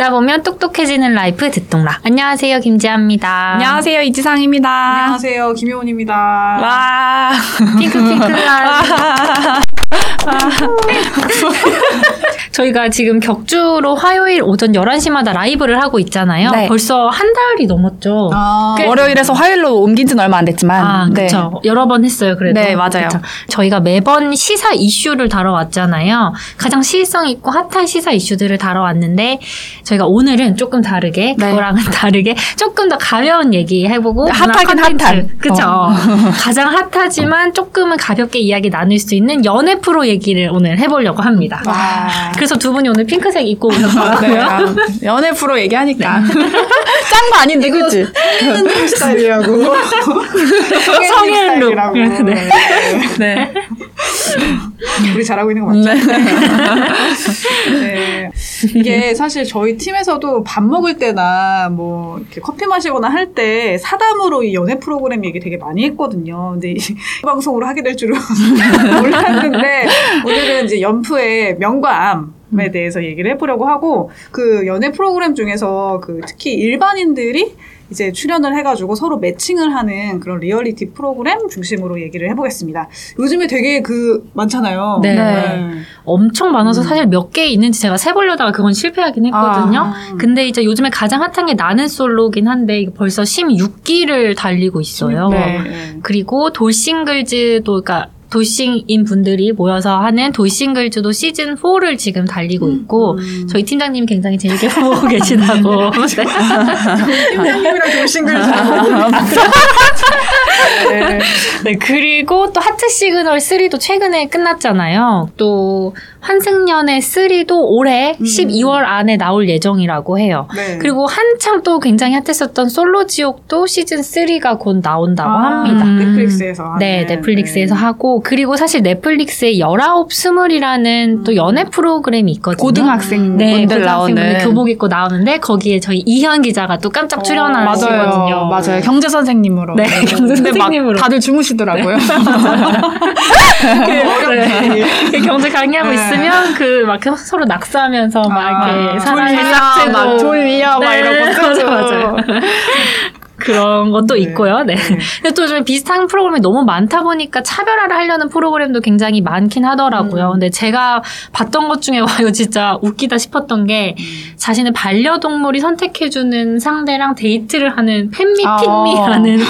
듣다 보면 똑똑해지는 라이프 듣똑라. 안녕하세요, 김지아입니다. 안녕하세요, 이지상입니다. 안녕하세요, 김효원입니다. 와. 핑크핑크한. 저희가 지금 격주로 화요일 오전 11시마다 라이브를 하고 있잖아요. 네. 벌써 한 달이 넘었죠. 아, 꽤- 월요일에서 화요일로 옮긴 지는 얼마 안 됐지만. 아, 네. 그쵸. 여러 번 했어요, 그래도. 네, 맞아요. 그쵸. 저희가 매번 시사 이슈를 다뤄왔잖아요. 가장 시의성 있고 핫한 시사 이슈들을 다뤄왔는데, 저희가 오늘은 조금 다르게, 네. 그거랑은 다르게, 조금 더 가벼운 얘기 해보고. 네, 핫하긴 핫한. 그쵸. 어. 가장 핫하지만 조금은 가볍게 이야기 나눌 수 있는 연애 프로 얘기를 오늘 해보려고 합니다. 와. 그래서 두 분이 오늘 핑크색 입고 네, 오셨더라고요. 아, 연애 프로 얘기하니까. 짠 거 아닌데, 그치? 스타일이라고. 성인 룩. 스타일이라고. 네. 네. 우리 잘하고 있는 거 맞죠? 네. 이게 사실 저희 팀에서도 밥 먹을 때나 뭐 이렇게 커피 마시거나 할 때 사담으로 이 연애 프로그램 얘기 되게 많이 했거든요. 근데 이 방송으로 하게 될 줄은 몰랐는데 오늘은 이제 연프의 명과 암 에 대해서 얘기를 해보려고 하고 그 연애 프로그램 중에서 그 특히 일반인들이 이제 출연을 해가지고 서로 매칭을 하는 그런 리얼리티 프로그램 중심으로 얘기를 해보겠습니다. 요즘에 되게 그 많잖아요. 네. 엄청 많아서 사실 몇 개 있는지 제가 세보려다가 그건 실패하긴 했거든요. 아. 근데 이제 요즘에 가장 핫한 게 나는 솔로긴 한데 벌써 16기를 달리고 있어요. 네. 그리고 돌싱글즈도 그러니까 돌싱인 분들이 모여서 하는 돌싱글즈도 시즌 4를 지금 달리고 있고 음. 저희 팀장님 굉장히 재밌게 보고 계시다고. 네. 팀장님이랑 돌싱글 네. 네, 그리고 또 하트 시그널 3도 최근에 끝났잖아요. 또 환승연애 3도 올해 음. 12월 안에 나올 예정이라고 해요. 네. 그리고 한참 또 굉장히 핫했었던 솔로 지옥도 시즌 3가 곧 나온다고 아, 합니다. 음. 넷플릭스에서 네. 넷플릭스에서 네. 하고 그리고 사실 넷플릭스에 19, 20이라는 또 연애 프로그램이 있거든요. 고등학생 네, 분들 나오는. 교복 입고 나오는데 거기에 저희 이현 기자가 또 깜짝 어, 출연하시거든요. 맞아요. 맞아요. 경제 선생님으로. 네, 경제 근데 막 선생님으로. 다들 주무시더라고요. 네. 그 경제 강의하고 네. 있으면 그 막 서로 낙서하면서 막 아, 이렇게 졸 사랑의 위야, 싹제도 막졸 위야, 막 네, 이러고 맞아. 맞아요. 그런 것도 네. 있고요. 네. 네. 근데 또 요즘 비슷한 프로그램이 너무 많다 보니까 차별화를 하려는 프로그램도 굉장히 많긴 하더라고요. 음. 근데 제가 봤던 것 중에 와 이거 진짜 웃기다 싶었던 게 음. 자신의 반려동물이 선택해주는 상대랑 데이트를 하는 펫미 아.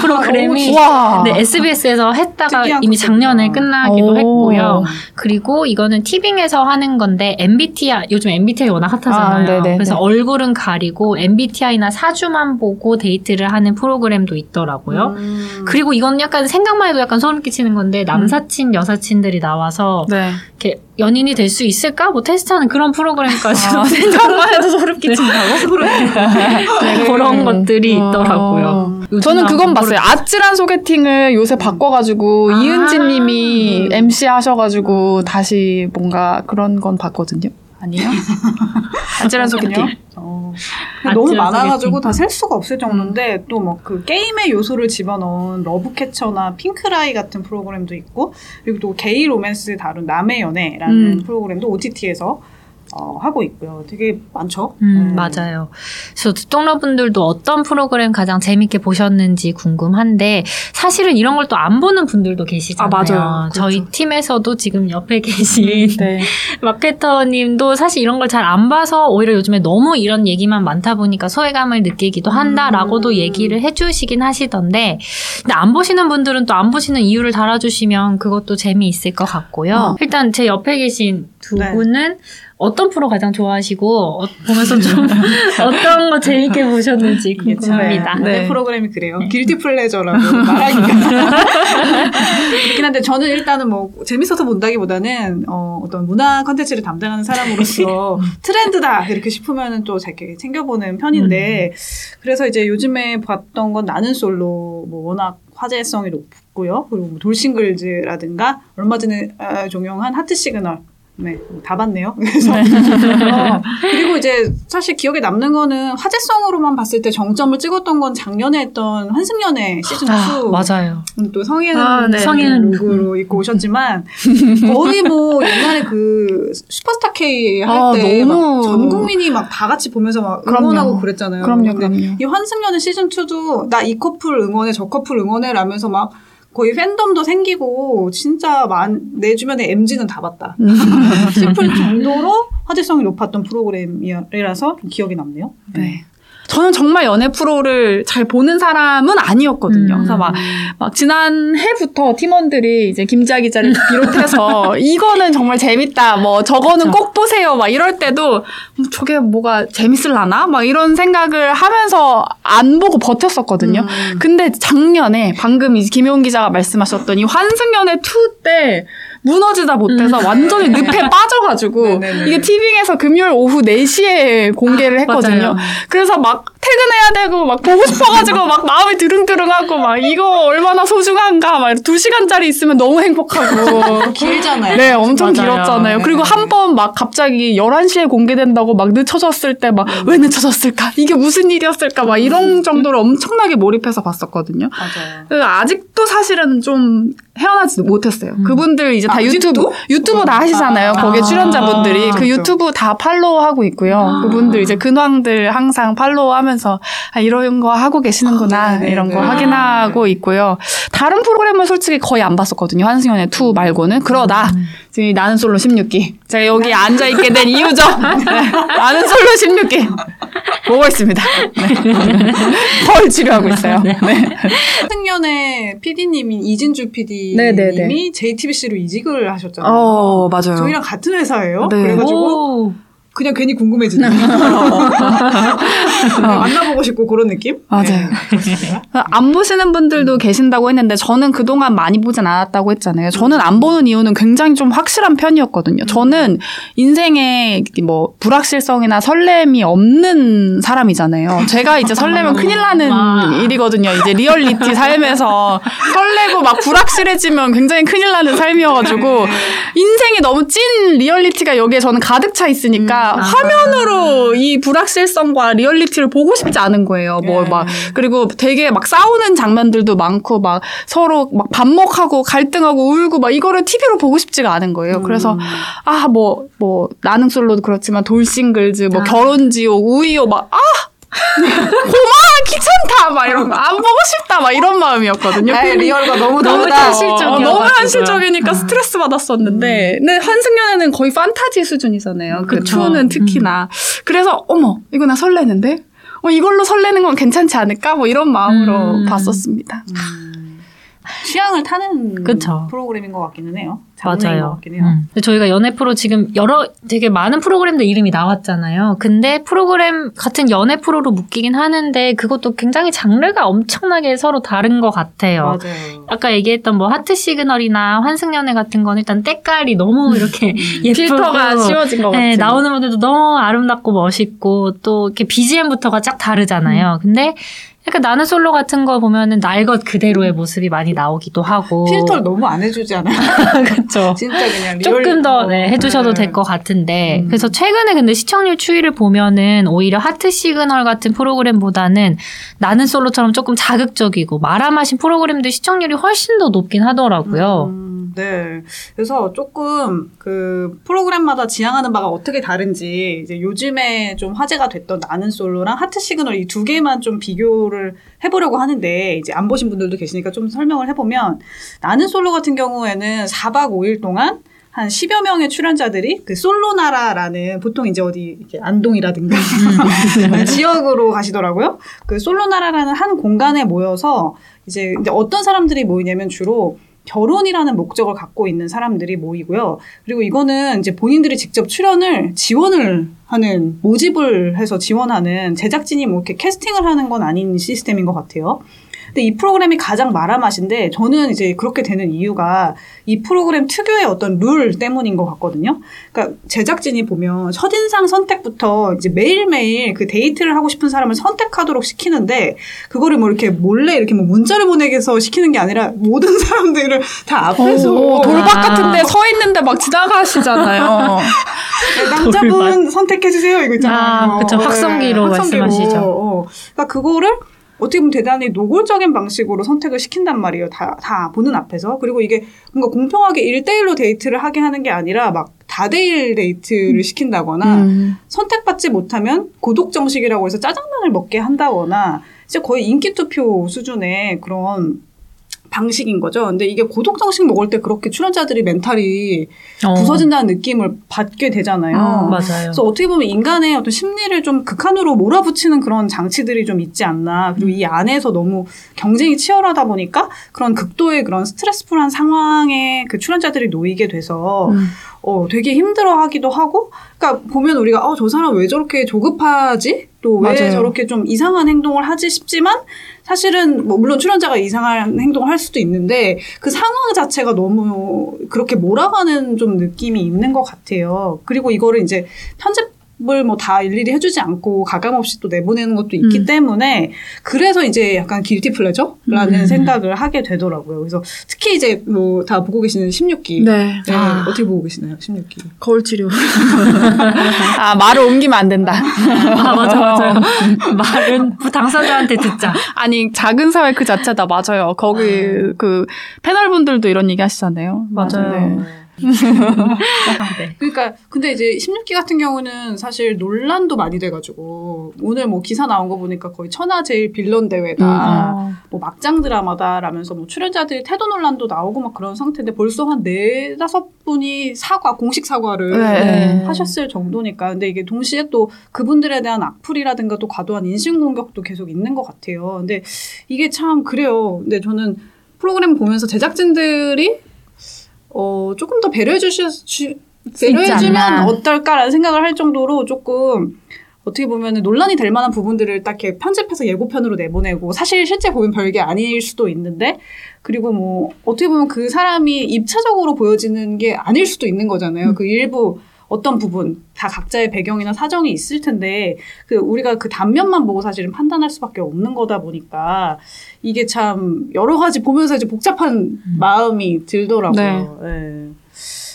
프로그램이 와. 네, SBS에서 했다가 이미. 작년에 끝나기도 오. 했고요. 그리고 이거는 티빙에서 하는 건데 MBTI 요즘 MBTI 워낙 핫하잖아요. 아, 그래서 네. 얼굴은 가리고 MBTI나 사주만 보고 데이트를 하는 프로그램도 있더라고요. 음. 그리고 이건 약간 생각만 해도 약간 소름 끼치는 건데 남사친 여사친들이 나와서 네. 이렇게 연인이 될 수 있을까 뭐 테스트하는 그런 프로그램까지도 아, 생각만 해도 소름 끼친다고? 네, 그런 것들이 어. 있더라고요. 요즘 저는 그건 봤어요. 아찔한 소개팅을 요새 바꿔가지고 아. 이은진 님이 MC 하셔가지고 다시 뭔가 그런 건 봤거든요. 아니에요? 아찔한 소개팅. 어. 너무 많아가지고. 다 셀 수가 없을 정도인데 또뭐그 게임의 요소를 집어넣은 러브캐쳐나 핑크라이 같은 프로그램도 있고 그리고 또 게이 로맨스 다룬 남의 연애라는 음. 프로그램도 OTT에서 어, 하고 있고요. 되게 많죠. 음, 네. 맞아요. 그래서 듣동러분들도 어떤 프로그램 가장 재밌게 보셨는지 궁금한데 사실은 이런 걸 또 안 보는 분들도 계시잖아요. 아, 맞아요. 저희 그렇죠. 팀에서도 지금 옆에 계신 네. 마케터님도 사실 이런 걸 잘 안 봐서 오히려 요즘에 너무 이런 얘기만 많다 보니까 소외감을 느끼기도 한다라고도 음. 얘기를 해주시긴 하시던데 근데 안 보시는 분들은 또 안 보시는 이유를 달아주시면 그것도 재미있을 것 같고요. 어. 일단 제 옆에 계신 두 네. 분은 어떤 프로 가장 좋아하시고 어, 보면서 좀 어떤 거 재밌게 보셨는지 궁금합니다. 네. 네. 프로그램이 그래요. guilty pleasure라고 말하기가 그렇긴 한데 저는 일단은 뭐 재밌어서 본다기보다는 어, 어떤 문화 컨텐츠를 담당하는 사람으로서 트렌드다 이렇게 싶으면은 또 되게 챙겨보는 편인데 그래서 이제 요즘에 봤던 건 나는 솔로 뭐 워낙 화제성이 높고요. 그리고 뭐 돌싱글즈라든가 얼마 전에 아, 종영한 하트 시그널 네, 다 봤네요. 그래서 어, 그리고 이제 사실 기억에 남는 거는 화제성으로만 봤을 때 정점을 찍었던 건 작년에 했던 환승연애 시즌 2. 아, 맞아요. 또 성희는 아, 네. 성희는 로고로 입고 오셨지만 거의 뭐 옛날에 그 슈퍼스타 K 할 아, 때 너무- 전 국민이 막 다 같이 보면서 막 그럼요. 응원하고 그랬잖아요. 그럼요, 그럼요. 이 환승연애 시즌 2도 나 이 커플 응원해 저 커플 응원해라면서 막 거의 팬덤도 생기고 진짜 많, 내 주변에 MG는 다 봤다 음. 싶을 정도로 화제성이 높았던 프로그램이라서 좀 기억이 남네요. 네. 저는 정말 연애 프로를 잘 보는 사람은 아니었거든요. 음. 그래서 막, 막 지난 해부터 팀원들이 이제 김지아 기자를 비롯해서 이거는 정말 재밌다. 뭐 저거는 그쵸. 꼭 보세요. 막 이럴 때도 음, 저게 뭐가 재밌을라나? 막 이런 생각을 하면서 안 보고 버텼었거든요. 음. 근데 작년에 방금 김효은 기자가 말씀하셨던 이 환승연애 2 때 무너지다 못해서 완전히 늪에 빠져가지고 음. 네네네. 이게 티빙에서 금요일 오후 4시에 공개를 아, 했거든요. 맞아요. 그래서 막 퇴근해야 되고 막 보고 싶어가지고 막 마음이 드릉드릉하고 막 이거 얼마나 소중한가 막 2시간짜리 있으면 너무 행복하고 길잖아요. 네, 엄청 맞아요. 길었잖아요. 네. 그리고 한 번 막 갑자기 11시에 공개된다고 막 늦춰졌을 때 막 왜 늦춰졌을까? 이게 무슨 일이었을까? 막 이런 정도로 엄청나게 몰입해서 봤었거든요. 맞아요. 그래서 아직도 사실은 좀 헤어나지 못했어요. 그분들 이제 다 아, 유튜브? 유튜브 다 하시잖아요. 아, 거기에 아, 출연자분들이. 아, 그 그렇죠. 유튜브 다 팔로우하고 있고요. 그분들 이제 근황들 항상 팔로우 하면서 아, 이런 거 하고 계시는구나. 아, 네네, 이런 거 네. 확인하고 있고요. 다른 프로그램은 솔직히 거의 안 봤었거든요. 환승연애 2 말고는. 그러다 지금 나는 솔로 16기. 제가 여기 앉아 있게 된 이유죠. 네. 나는 솔로 16기. 보고 있습니다. 네. 덜 치료하고 있어요. 네. 승년의 PD님인 이진주 네네네. PD님이 JTBC로 이직을 하셨잖아요. 어, 맞아요. 저희랑 같은 회사예요. 네. 그래가지고 오. 그냥 괜히 궁금해지는. 만나보고 싶고 그런 느낌? 맞아요. 네. 안 보시는 분들도 계신다고 했는데 저는 그동안 많이 보진 않았다고 했잖아요. 저는 안 보는 이유는 굉장히 좀 확실한 편이었거든요. 저는 인생에 뭐 불확실성이나 설렘이 없는 사람이잖아요. 제가 이제 설레면 큰일 나는 와. 일이거든요. 이제 리얼리티 삶에서 설레고 막 불확실해지면 굉장히 큰일 나는 삶이어가지고 인생이 너무 찐 리얼리티가 여기에 저는 가득 차 있으니까 화면으로 이 불확실성과 리얼리티를 보고 싶지 않은 거예요. 뭐 네. 막 그리고 되게 막 싸우는 장면들도 많고 막 서로 막 반목하고 갈등하고 울고 막 이거를 TV로 보고 싶지가 않은 거예요. 그래서 아뭐뭐 나는 솔로도 그렇지만 돌싱글즈 뭐 아. 결혼지옥 우이요 막아 고마워 귀찮다 막 이런 거 안 보고 싶다 막 이런 마음이었거든요. 나의 리얼과 너무 너무. 현실적이야. 어, 너무. 현실적이니까 스트레스 받았었는데, 근데 환승연애는 거의 판타지 수준이잖아요. 그 그쵸. two는 특히나. 그래서 어머 이거 나 설레는데, 어 이걸로 설레는 건 괜찮지 않을까? 뭐 이런 마음으로 음. 봤었습니다. 취향을 타는 그쵸. 프로그램인 것 같기는 해요. 맞아요. 같긴 해요. 음. 저희가 연애 프로 지금 여러 되게 많은 프로그램들 이름이 나왔잖아요. 근데 프로그램 같은 연애 프로로 묶이긴 하는데 그것도 굉장히 장르가 엄청나게 서로 다른 것 같아요. 맞아요. 아까 얘기했던 뭐 하트 시그널이나 환승연애 같은 건 일단 때깔이 너무 이렇게 예쁘고 음. 필터가 씌워진 것 같아요. 네, 나오는 분들도 너무 아름답고 멋있고 또 이렇게 BGM부터가 쫙 다르잖아요. 음. 근데 약간 나는 솔로 같은 거 보면은 날 것 그대로의 모습이 많이 나오기도 하고 필터를 너무 안 해주지 않아요? 그렇죠. 진짜 그냥. 조금 더 네, 어, 해주셔도 네. 될것 같은데 음. 그래서 최근에 근데 시청률 추이를 보면은 오히려 하트 시그널 같은 프로그램보다는 나는 솔로처럼 조금 자극적이고 마라맛인 프로그램들 시청률이 훨씬 더 높긴 하더라고요. 음, 네. 그래서 조금 그 프로그램마다 지향하는 바가 어떻게 다른지 이제 요즘에 좀 화제가 됐던 나는 솔로랑 하트 시그널 이 두 개만 좀 비교를 해보려고 하는데 이제 안 보신 분들도 계시니까 좀 설명을 해보면 나는 솔로 같은 경우에는 4박 5일 동안 한 10여 명의 출연자들이 그 솔로나라라는 보통 이제 어디 이렇게 안동이라든가 지역으로 가시더라고요. 그 솔로나라라는 한 공간에 모여서 이제 근데 어떤 사람들이 모이냐면 주로 결혼이라는 목적을 갖고 있는 사람들이 모이고요. 그리고 이거는 이제 본인들이 직접 출연을 지원을 하는 모집을 해서 지원하는 제작진이 뭐 이렇게 캐스팅을 하는 건 아닌 시스템인 것 같아요. 근데 이 프로그램이 가장 말아맛인데 저는 이제 그렇게 되는 이유가 이 프로그램 특유의 어떤 룰 때문인 것 같거든요. 그러니까 제작진이 보면 첫인상 선택부터 이제 매일매일 그 데이트를 하고 싶은 사람을 선택하도록 시키는데 그거를 뭐 이렇게 몰래 이렇게 뭐 문자를 보내기 위해서 시키는 게 아니라 모든 사람들을 다 앞에서 오, 돌밭 아. 같은데 서 있는데 막 지나가시잖아요. 네, 남자분 선택해 주세요 이거 있잖아요. 아, 그쵸. 네, 확성기로 말씀하시죠. 어. 그러니까 그거를 어떻게 보면 대단히 노골적인 방식으로 선택을 시킨단 말이에요. 다, 다 보는 앞에서. 그리고 이게 뭔가 공평하게 1대1로 데이트를 하게 하는 게 아니라 막 다대일 데이트를 시킨다거나 음. 선택받지 못하면 고독 정식이라고 해서 짜장면을 먹게 한다거나 이제 거의 인기 투표 수준의 그런 방식인 거죠. 근데 이게 고독 정식 먹을 때 그렇게 출연자들이 멘탈이 어. 부서진다는 느낌을 받게 되잖아요. 어, 맞아요. 그래서 어떻게 보면 인간의 어떤 심리를 좀 극한으로 몰아붙이는 그런 장치들이 좀 있지 않나. 그리고 이 안에서 너무 경쟁이 치열하다 보니까 그런 극도의 그런 스트레스풀한 상황에 그 출연자들이 놓이게 돼서 음. 어, 되게 힘들어 하기도 하고, 그러니까 보면 우리가, 어, 저 사람 왜 저렇게 조급하지? 또 왜. 저렇게 좀 이상한 행동을 하지 싶지만, 사실은, 뭐, 물론 출연자가 이상한 행동을 할 수도 있는데, 그 상황 자체가 너무 그렇게 몰아가는 좀 느낌이 있는 것 같아요. 그리고 이거를 이제 편집 을 뭐 다 일일이 해주지 않고 가감 없이 또 내보내는 것도 있기 음. 때문에, 그래서 이제 약간 길티 플레저라는 음. 생각을 하게 되더라고요. 그래서 특히 이제 뭐 다 보고 계시는 16기. 네. 네, 아. 어떻게 보고 계시나요, 16기? 거울 치료. 아, 말을 옮기면 안 된다. 아, 맞아, 맞아요. 말은 당사자한테 듣자. 아니, 작은 사회 그 자체다. 맞아요. 거기, 그, 패널 분들도 이런 얘기 하시잖아요. 네. 네. 그러니까 근데 이제 16기 같은 경우는 사실 논란도 많이 돼가지고 오늘 뭐 기사 나온 거 보니까 거의 천하제일 빌런 대회다, 음. 뭐 막장 드라마다라면서 뭐 출연자들이 태도 논란도 나오고 막 그런 상태인데 벌써 한 네 다섯 분이 사과 공식 사과를 네. 하셨을 정도니까 근데 이게 동시에 또 그분들에 대한 악플이라든가 또 과도한 인신 공격도 계속 있는 것 같아요. 근데 이게 참 그래요. 근데 저는 프로그램 보면서 제작진들이 어 조금 더 배려해 주실 주, 배려해 주면 않나. 어떨까라는 생각을 할 정도로 조금 어떻게 보면 논란이 될 만한 부분들을 딱 이렇게 편집해서 예고편으로 내보내고 사실 실제 보면 별게 아닐 수도 있는데 그리고 뭐 어떻게 보면 그 사람이 입체적으로 보여지는 게 아닐 수도 있는 거잖아요. 그 일부 어떤 부분 다 각자의 배경이나 사정이 있을 텐데 그 우리가 그 단면만 보고 사실은 판단할 수밖에 없는 거다 보니까 이게 참 여러 가지 보면서 이제 복잡한 마음이 들더라고요. 예.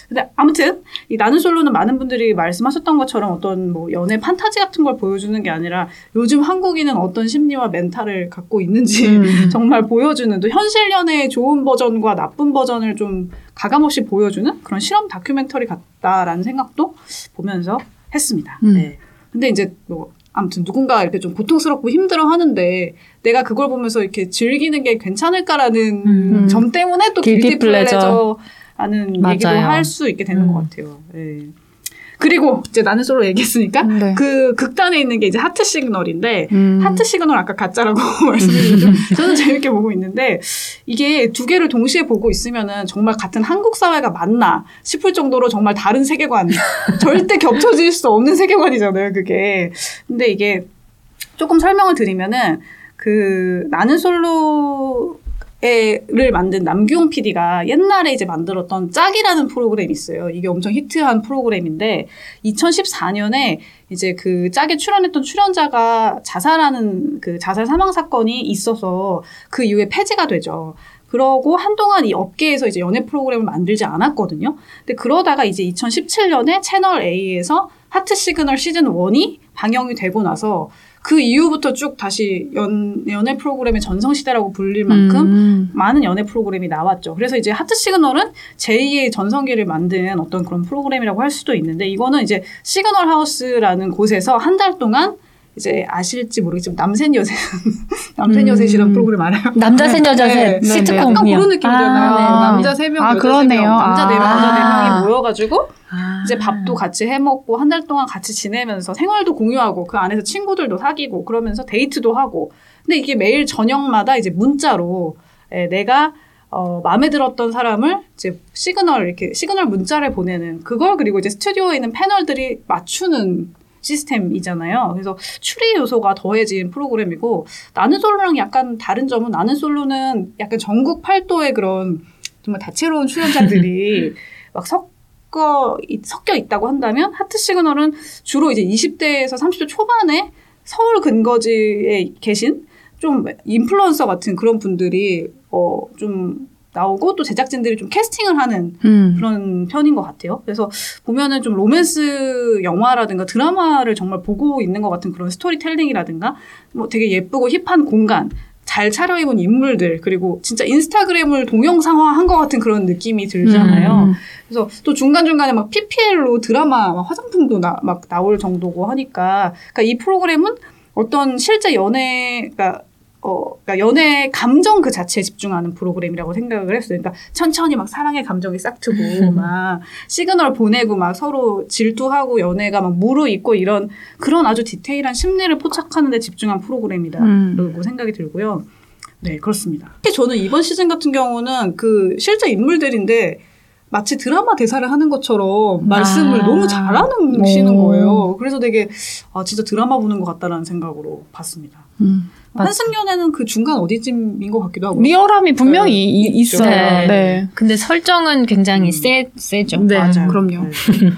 근데 아무튼 이 나는 솔로는 많은 분들이 말씀하셨던 것처럼 어떤 뭐 연애 판타지 같은 걸 보여주는 게 아니라 요즘 한국인은 어떤 심리와 멘탈을 갖고 있는지 음. 정말 보여주는 또 현실 연애의 좋은 버전과 나쁜 버전을 좀 가감없이 보여주는 그런 실험 다큐멘터리 같다라는 생각도 보면서 했습니다. 음. 네. 근데 이제 뭐 아무튼 누군가 이렇게 좀 고통스럽고 힘들어 하는데 내가 그걸 보면서 이렇게 즐기는 게 괜찮을까라는 음. 점 때문에 또 guilty pleasure 맞아요. 얘기도 할 수 있게 되는 음. 것 같아요. 예. 그리고 이제 나는 솔로 얘기했으니까 네. 그 극단에 있는 게 이제 하트 시그널인데 음. 하트 시그널 아까 가짜라고 말씀드렸죠. 저는 재밌게 보고 있는데 이게 두 개를 동시에 보고 있으면은 정말 같은 한국 사회가 맞나 싶을 정도로 정말 다른 세계관 절대 겹쳐질 수 없는 세계관이잖아요. 그게 근데 이게 조금 설명을 드리면은 그 나는 솔로 를 만든 남규홍 PD가 옛날에 이제 만들었던 짝이라는 프로그램이 있어요. 이게 엄청 히트한 프로그램인데 2014년에 이제 그 짝에 출연했던 출연자가 자살하는 그 자살 사망 사건이 있어서 그 이후에 폐지가 되죠. 그러고 한동안 이 업계에서 이제 연애 프로그램을 만들지 않았거든요. 근데 그러다가 이제 2017년에 채널 A에서 하트 시그널 시즌 1이 방영이 되고 나서 그 이후부터 쭉 다시 연, 연애 프로그램의 전성시대라고 불릴 만큼 음. 많은 연애 프로그램이 나왔죠. 그래서 이제 하트 시그널은 제2의 전성기를 만든 어떤 그런 프로그램이라고 할 수도 있는데 이거는 이제 시그널 하우스라는 곳에서 한 달 동안 이제 아실지 모르겠지만 남셋 여셋 남셋 음. 여셋이라는 프로그램 알아요? 남자 셋, 여자 네, 셋. 네, 약간 시트콤이요. 그런 느낌이잖아요. 아, 남자 세 명, 아, 여자 세 그러네요. 명, 남자 네 명, 아. 여자 네 명이 모여가지고 아. 이제 밥도 같이 해 먹고 한 달 동안 같이 지내면서 생활도 공유하고 그 안에서 친구들도 사귀고 그러면서 데이트도 하고 근데 이게 매일 저녁마다 이제 문자로 에, 내가 어, 마음에 들었던 사람을 이제 시그널 이렇게 시그널 문자를 보내는 그걸 그리고 이제 스튜디오에 있는 패널들이 맞추는 시스템이잖아요. 그래서 추리 요소가 더해진 프로그램이고 나는 솔로랑 약간 다른 점은 나는 솔로는 약간 전국 팔도의 그런 정말 다채로운 출연자들이 막 섞어 섞여 있다고 한다면 하트 시그널은 주로 이제 20대에서 30대 초반에 서울 근거지에 계신 좀 인플루언서 같은 그런 분들이 어좀 나오고 또 제작진들이 좀 캐스팅을 하는 음. 그런 편인 것 같아요. 그래서 보면은 좀 로맨스 영화라든가 드라마를 정말 보고 있는 것 같은 그런 스토리텔링이라든가 뭐 되게 예쁘고 힙한 공간, 잘 차려입은 인물들 그리고 진짜 인스타그램을 동영상화한 것 같은 그런 느낌이 들잖아요. 음. 그래서 또 중간 중간에 막 PPL로 드라마, 막 화장품도 나, 막 나올 정도고 하니까, 그러니까 이 프로그램은 어떤 실제 연애, 그러니까 어, 그러니까 연애 감정 그 자체에 집중하는 프로그램이라고 생각을 했어요. 그러니까 천천히 막 사랑의 감정이 싹트고 막 시그널 보내고 막 서로 질투하고 연애가 막 무르익고 이런 그런 아주 디테일한 심리를 포착하는 데 집중한 프로그램이라고 음. 생각이 들고요. 네, 그렇습니다. 특히 저는 이번 시즌 같은 경우는 그 실제 인물들인데 마치 드라마 대사를 하는 것처럼 말씀을 아. 너무 잘하시는 오. 거예요. 그래서 되게 아 진짜 드라마 보는 것 같다라는 생각으로 봤습니다. 음. 한승연애는 그 중간 어디쯤인 것 같기도 하고. 리얼함이 분명히 네, 이-. 있어요. 네. 네. 근데 설정은 굉장히 음. 세, 세죠. 네, 맞아요. 그럼요. 네.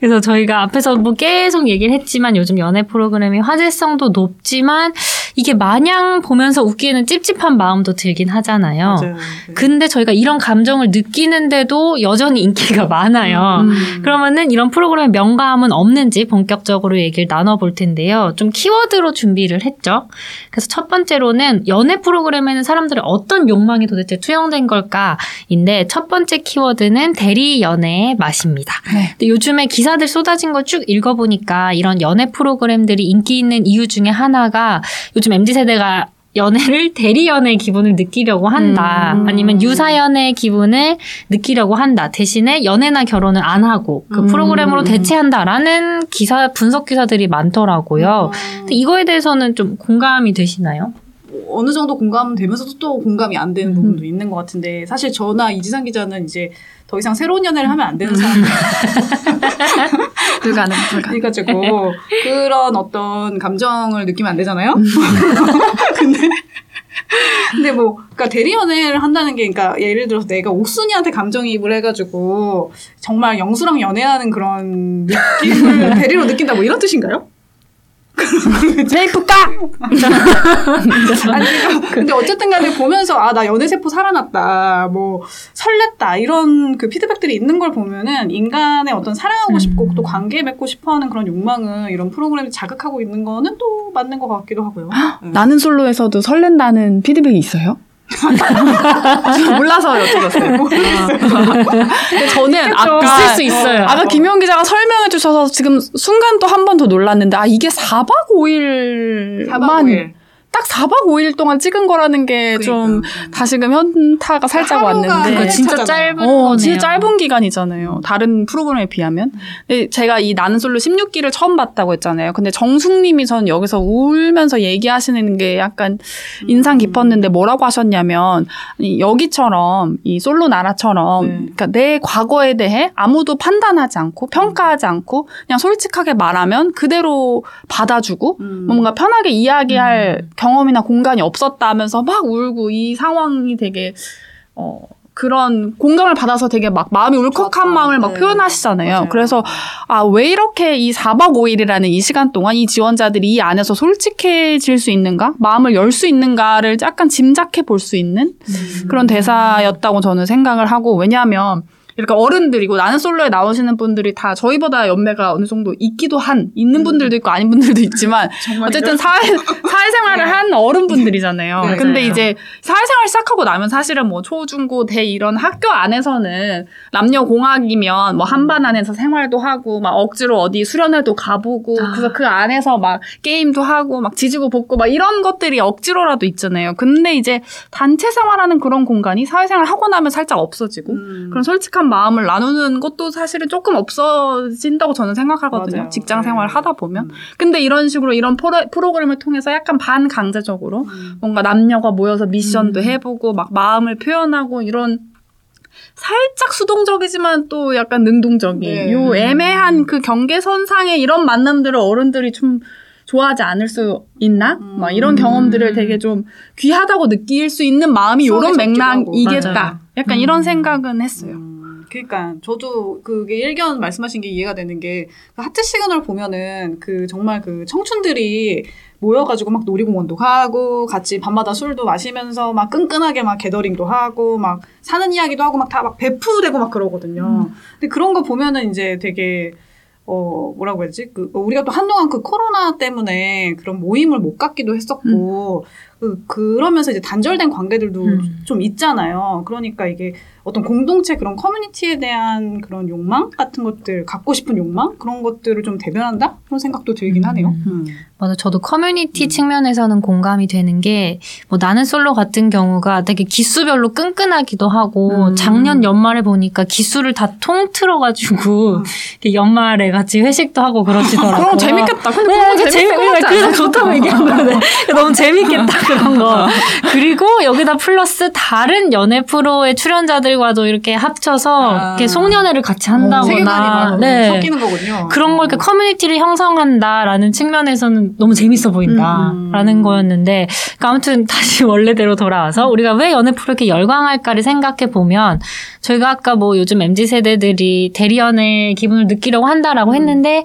그래서 저희가 앞에서 뭐 계속 얘기를 했지만 요즘 연애 프로그램이 화제성도 높지만 이게 마냥 보면서 웃기는 찝찝한 마음도 들긴 하잖아요. 맞아요. 네. 근데 저희가 이런 감정을 느끼는데도 여전히 인기가 많아요. 음. 그러면은 이런 프로그램의 명감은 없는지 본격적으로 얘기를 나눠볼 텐데요. 좀 키워드로 준비를 했죠. 그래서 첫 번째로는 연애 프로그램에는 사람들의 어떤 욕망이 도대체 투영된 걸까인데 첫 번째 키워드는 대리 연애의 맛입니다. 네. 근데 요즘에 기사들 쏟아진 거 쭉 읽어보니까 이런 연애 프로그램들이 인기 있는 이유 중에 하나가 요즘 MZ 세대가 연애를 대리 연애 기분을 느끼려고 한다. 음. 아니면 유사 연애 기분을 느끼려고 한다. 대신에 연애나 결혼을 안 하고 그 음. 프로그램으로 대체한다라는 기사 분석 기사들이 많더라고요. 음, 근데 이거에 대해서는 좀 공감이 되시나요? 어느 정도 공감되면서도 또 공감이 안 되는 부분도 있는 것 같은데 사실 저나 이지상 기자는 이제 더 이상 새로운 연애를 하면 안 되는 사람 불가능, 불가능. 해가지고 그런 어떤 감정을 느끼면 안 되잖아요. 근데 근데 뭐 그러니까 대리 연애를 한다는 게 그러니까 예를 들어서 내가 옥순이한테 감정이입을 해가지고 정말 영수랑 연애하는 그런 느낌을 대리로 느낀다 뭐 이런 뜻인가요? 테이프 까! 아니 그러니까 근데 어쨌든 간에 보면서 아 나 연애 세포 살아났다 뭐 설렜다 이런 그 피드백들이 있는 걸 보면은 인간의 어떤 사랑하고 싶고 또 관계 맺고 싶어 하는 그런 욕망을 이런 프로그램이 자극하고 있는 거는 또 맞는 것 같기도 하고요. 네. 나는 솔로에서도 설렌다는 피드백이 있어요? 몰라서 여쭤봤어요. 근데 저는 아까 있을 수 있어요. 아까 김용 기자가 설명해 주셔서 지금 순간 또 한 번 더 놀랐는데 아 이게 4박 5일만 4박 5일. 딱 4박 5일 동안 찍은 거라는 게좀 그러니까. 다시금 현타가 살짝 왔는데 그거 진짜 차잖아요. 짧은 어. 진짜 짧은 기간이잖아요. 다른 프로그램에 비하면. 근데 제가 이 나는 솔로 16기를 처음 봤다고 했잖아요. 근데 정숙 님이 전 여기서 울면서 얘기하시는 게 약간 인상 깊었는데 뭐라고 하셨냐면 여기처럼 이 솔로 나라처럼 네. 그러니까 내 과거에 대해 아무도 판단하지 않고 평가하지 않고 그냥 솔직하게 말하면 그대로 받아주고 음. 뭔가 편하게 이야기할 경험이나 공간이 없었다 하면서 막 울고 이 상황이 되게 어 그런 공감을 받아서 되게 막 마음이 울컥한. 마음을 막 네. 표현하시잖아요. 맞아요. 그래서 아 왜 이렇게 이 4박 5일이라는 이 시간 동안 이 지원자들이 이 안에서 솔직해질 수 있는가? 마음을 열 수 있는가를 약간 짐작해 볼 수 있는 음. 그런 대사였다고 저는 생각을 하고 왜냐하면 이렇게 어른들이고 나는 솔로에 나오시는 분들이 다 저희보다 연배가 어느 정도 있기도 한 있는 분들도 있고 아닌 분들도 있지만 어쨌든 사회 사회생활을 네. 한 어른분들이잖아요. 네, 근데 맞아요. 이제 사회생활 시작하고 나면 사실은 뭐 초중고 대 이런 학교 안에서는 남녀 공학이면 뭐 한반 안에서 생활도 하고 막 억지로 어디 수련회도 가보고 아. 그래서 그 안에서 막 게임도 하고 막 지지고 볶고 막 이런 것들이 억지로라도 있잖아요. 근데 이제 단체 생활하는 그런 공간이 사회생활 하고 나면 살짝 없어지고 음. 그런 솔직한 마음을 나누는 것도 사실은 조금 없어진다고 저는 생각하거든요. 맞아요. 직장 생활 네. 하다 보면. 음. 근데 이런 식으로 이런 프로, 프로 그램을 통해서 약간 반강제적으로 음. 뭔가 남녀가 모여서 미션도 음. 해보고 막 마음을 표현하고 이런 살짝 수동적이지만 또 약간 능동적인 네. 요 애매한 그 경계선상에 이런 만남들을 어른들이 좀 좋아하지 않을 수 있나? 음. 막 이런 경험들을 되게 좀 귀하다고 느낄 수 있는 마음이 요런. 맥락이겠다. 맞아요. 약간 음. 이런 생각은 했어요. 음, 그러니까 저도 그게 일견 말씀하신 게 이해가 되는 게 그 하트 시그널 보면은 그 정말 그 청춘들이 모여가지고 막 놀이공원도 가고 같이 밤마다 술도 마시면서 막 끈끈하게 막 gathering도 하고 막 사는 이야기도 하고 막 다 막 베프되고 막 그러거든요. 근데 그런 거 보면은 이제 되게 어 뭐라고 해야지? 그 우리가 또 한동안 그 코로나 때문에 그런 모임을 못 갖기도 했었고 그 그러면서 이제 단절된 관계들도 음. 좀 있잖아요. 그러니까 이게 어떤 공동체 그런 커뮤니티에 대한 그런 욕망 같은 것들 갖고 싶은 욕망 그런 것들을 좀 대변한다 그런 생각도 들긴 하네요. 음. 맞아. 저도 커뮤니티 음. 측면에서는 공감이 되는 게, 뭐 나는 솔로 같은 경우가 되게 기수별로 끈끈하기도 하고, 음. 작년 연말에 보니까 기수를 다 통틀어 가지고, 음. 이렇게 연말에 같이 회식도 하고 그러시더라고요. 그럼 재밌겠다. 근데 네, 그거 그 재밌을 재밌, 것 같지 그래서? 좋다고 얘기한 거예요. 너무 재밌겠다, 그런 거. 그리고 여기다 플러스 다른 연애 프로의 출연자들과도 이렇게 합쳐서, 아. 이렇게 송년회를 같이 한다거나, 막 네. 섞이는 거군요. 그런 걸 이렇게 커뮤니티를 형성한다라는 측면에서는 너무 재밌어 보인다라는 음. 거였는데 그러니까 아무튼 다시 원래대로 돌아와서 우리가 왜 연애 프로 이렇게 열광할까를 생각해 보면 저희가 아까 뭐 요즘 mz 세대들이 대리연애 기분을 느끼려고 한다라고 했는데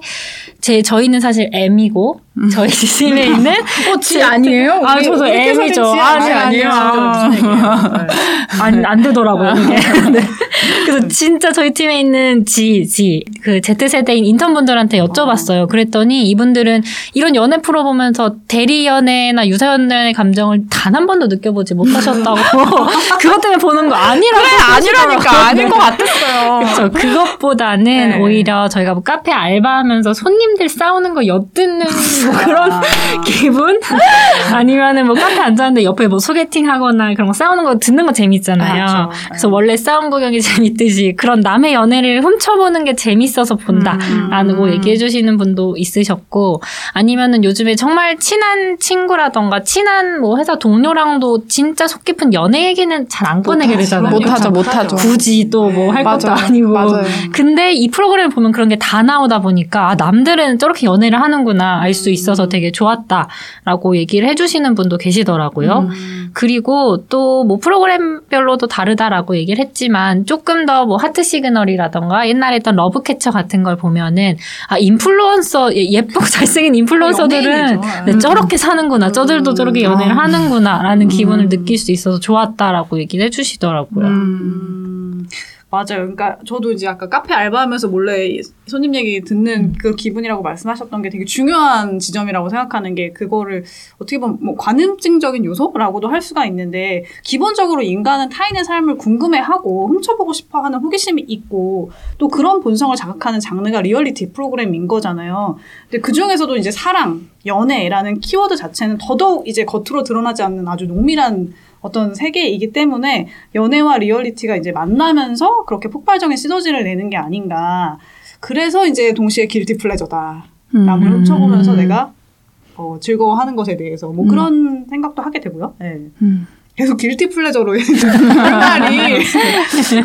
제 저희는 사실 M이고 저희 팀에 있는 어, 지 아니에요? 아 저도 M이죠. 회사는 아, 지 네, 아니에요. 네. 안, 안 되더라고요. 네. 그래서 진짜 저희 팀에 있는 지, 지, 그 Z세대인 인턴분들한테 여쭤봤어요. 그랬더니 이분들은 이런 연애 프로 보면서 대리연애나 유사연애 감정을 단 한 번도 느껴보지 못하셨다고. 그것 때문에 보는 거 아니라고. 그래, 아니라니까. 아닐 것 같았어요. 그렇죠. 그것보다는 네. 오히려 저희가 뭐 카페 알바하면서 손님들 싸우는 거 엿듣는 뭐 그런 아. 기분? 아니면은 뭐 카페 앉았는데 옆에 뭐 소개팅 하거나 그런 거 싸우는 거 듣는 거 재밌잖아요. 아, 그렇죠. 그래서 원래 싸움 구경이 재밌듯이 그런 남의 연애를 훔쳐보는 게 재밌어서 본다라고 음. 얘기해 주시는 분도 있으셨고 아니면은 요즘에 정말 친한 친구라던가 친한 뭐 회사 동료랑도 진짜 속 깊은 연애 얘기는 잘 안 꺼내게 되잖아요. 못하죠, 못하죠. 굳이 또 뭐 할 것도. 아니고. 맞아요. 근데 이 프로그램을 보면 그런 게 다 나오다 보니까 아, 남들은 저렇게 연애를 하는구나 알 수 있어서 되게 좋았다라고 얘기를 해주시는 분도 계시더라고요. 음. 그리고 또 뭐 프로그램별로도 다르다라고 얘기를 했지만 조금 더 뭐 하트 시그널이라던가 옛날에 했던 러브캐쳐 같은 걸 보면은 아 인플루언서 예- 예쁘고 잘생긴 인플루언서들은 연예인이죠. 네, 저렇게 사는구나 저들도 저렇게 연애를 아. 하는구나라는 기분을 음. 느낄 수 있어서 좋았다라고 얘기를 해주시더라고요. 음, 맞아요. 그러니까 저도 이제 아까 카페 알바하면서 몰래 손님 얘기 듣는 그 기분이라고 말씀하셨던 게 되게 중요한 지점이라고 생각하는 게 그거를 어떻게 보면 뭐 관음증적인 요소라고도 할 수가 있는데 기본적으로 인간은 타인의 삶을 궁금해하고 훔쳐보고 싶어하는 호기심이 있고 또 그런 본성을 자극하는 장르가 리얼리티 프로그램인 거잖아요. 근데 그 중에서도 이제 사랑, 연애라는 키워드 자체는 더더욱 이제 겉으로 드러나지 않는 아주 농밀한 어떤 세계이기 때문에 연애와 리얼리티가 이제 만나면서 그렇게 폭발적인 시너지를 내는 게 아닌가. 그래서 이제 동시에 guilty pleasure다. 남을 음. 훔쳐보면서 내가 어, 즐거워하는 것에 대해서 뭐 음. 그런 생각도 하게 되고요. 네. 음. 계속 guilty pleasure로 생각이.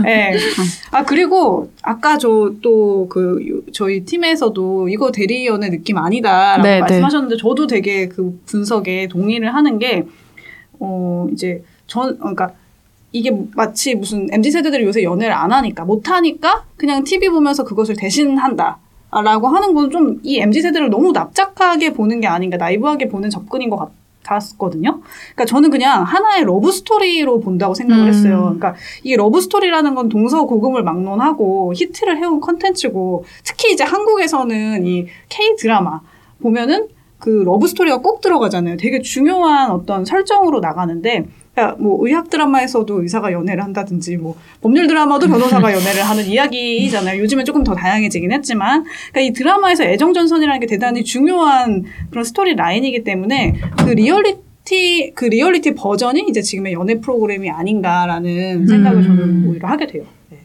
네. 아 그리고 아까 저 또 그 저희 팀에서도 이거 대리 연애의 느낌 아니다라고 네, 네. 말씀하셨는데 저도 되게 그 분석에 동의를 하는 게 어 이제 전 그러니까 이게 마치 무슨 MZ 세대들이 요새 연애를 안 하니까 못 하니까 그냥 TV 보면서 그것을 대신한다. 라고 하는 건 좀 이 MZ 세대를 너무 납작하게 보는 게 아닌가 나이브하게 보는 접근인 것 같. 같았거든요. 그러니까 저는 그냥 하나의 러브 스토리로 본다고 생각을 음. 했어요. 그러니까 이 러브 스토리라는 건 동서고금을 막론하고 히트를 해온 컨텐츠고 특히 이제 한국에서는 이 K 드라마 보면은 그 러브 스토리가 꼭 들어가잖아요. 되게 중요한 어떤 설정으로 나가는데 그러니까 뭐 의학 드라마에서도 의사가 연애를 한다든지 뭐 법률 드라마도 변호사가 연애를 하는 이야기잖아요. 요즘엔 조금 더 다양해지긴 했지만 그러니까 이 드라마에서 애정 전선이라는 게 대단히 중요한 그런 storyline이기 때문에 그 리얼리티 그 리얼리티 버전이 이제 지금의 연애 프로그램이 아닌가라는 생각을 저는 오히려 하게 돼요. 네.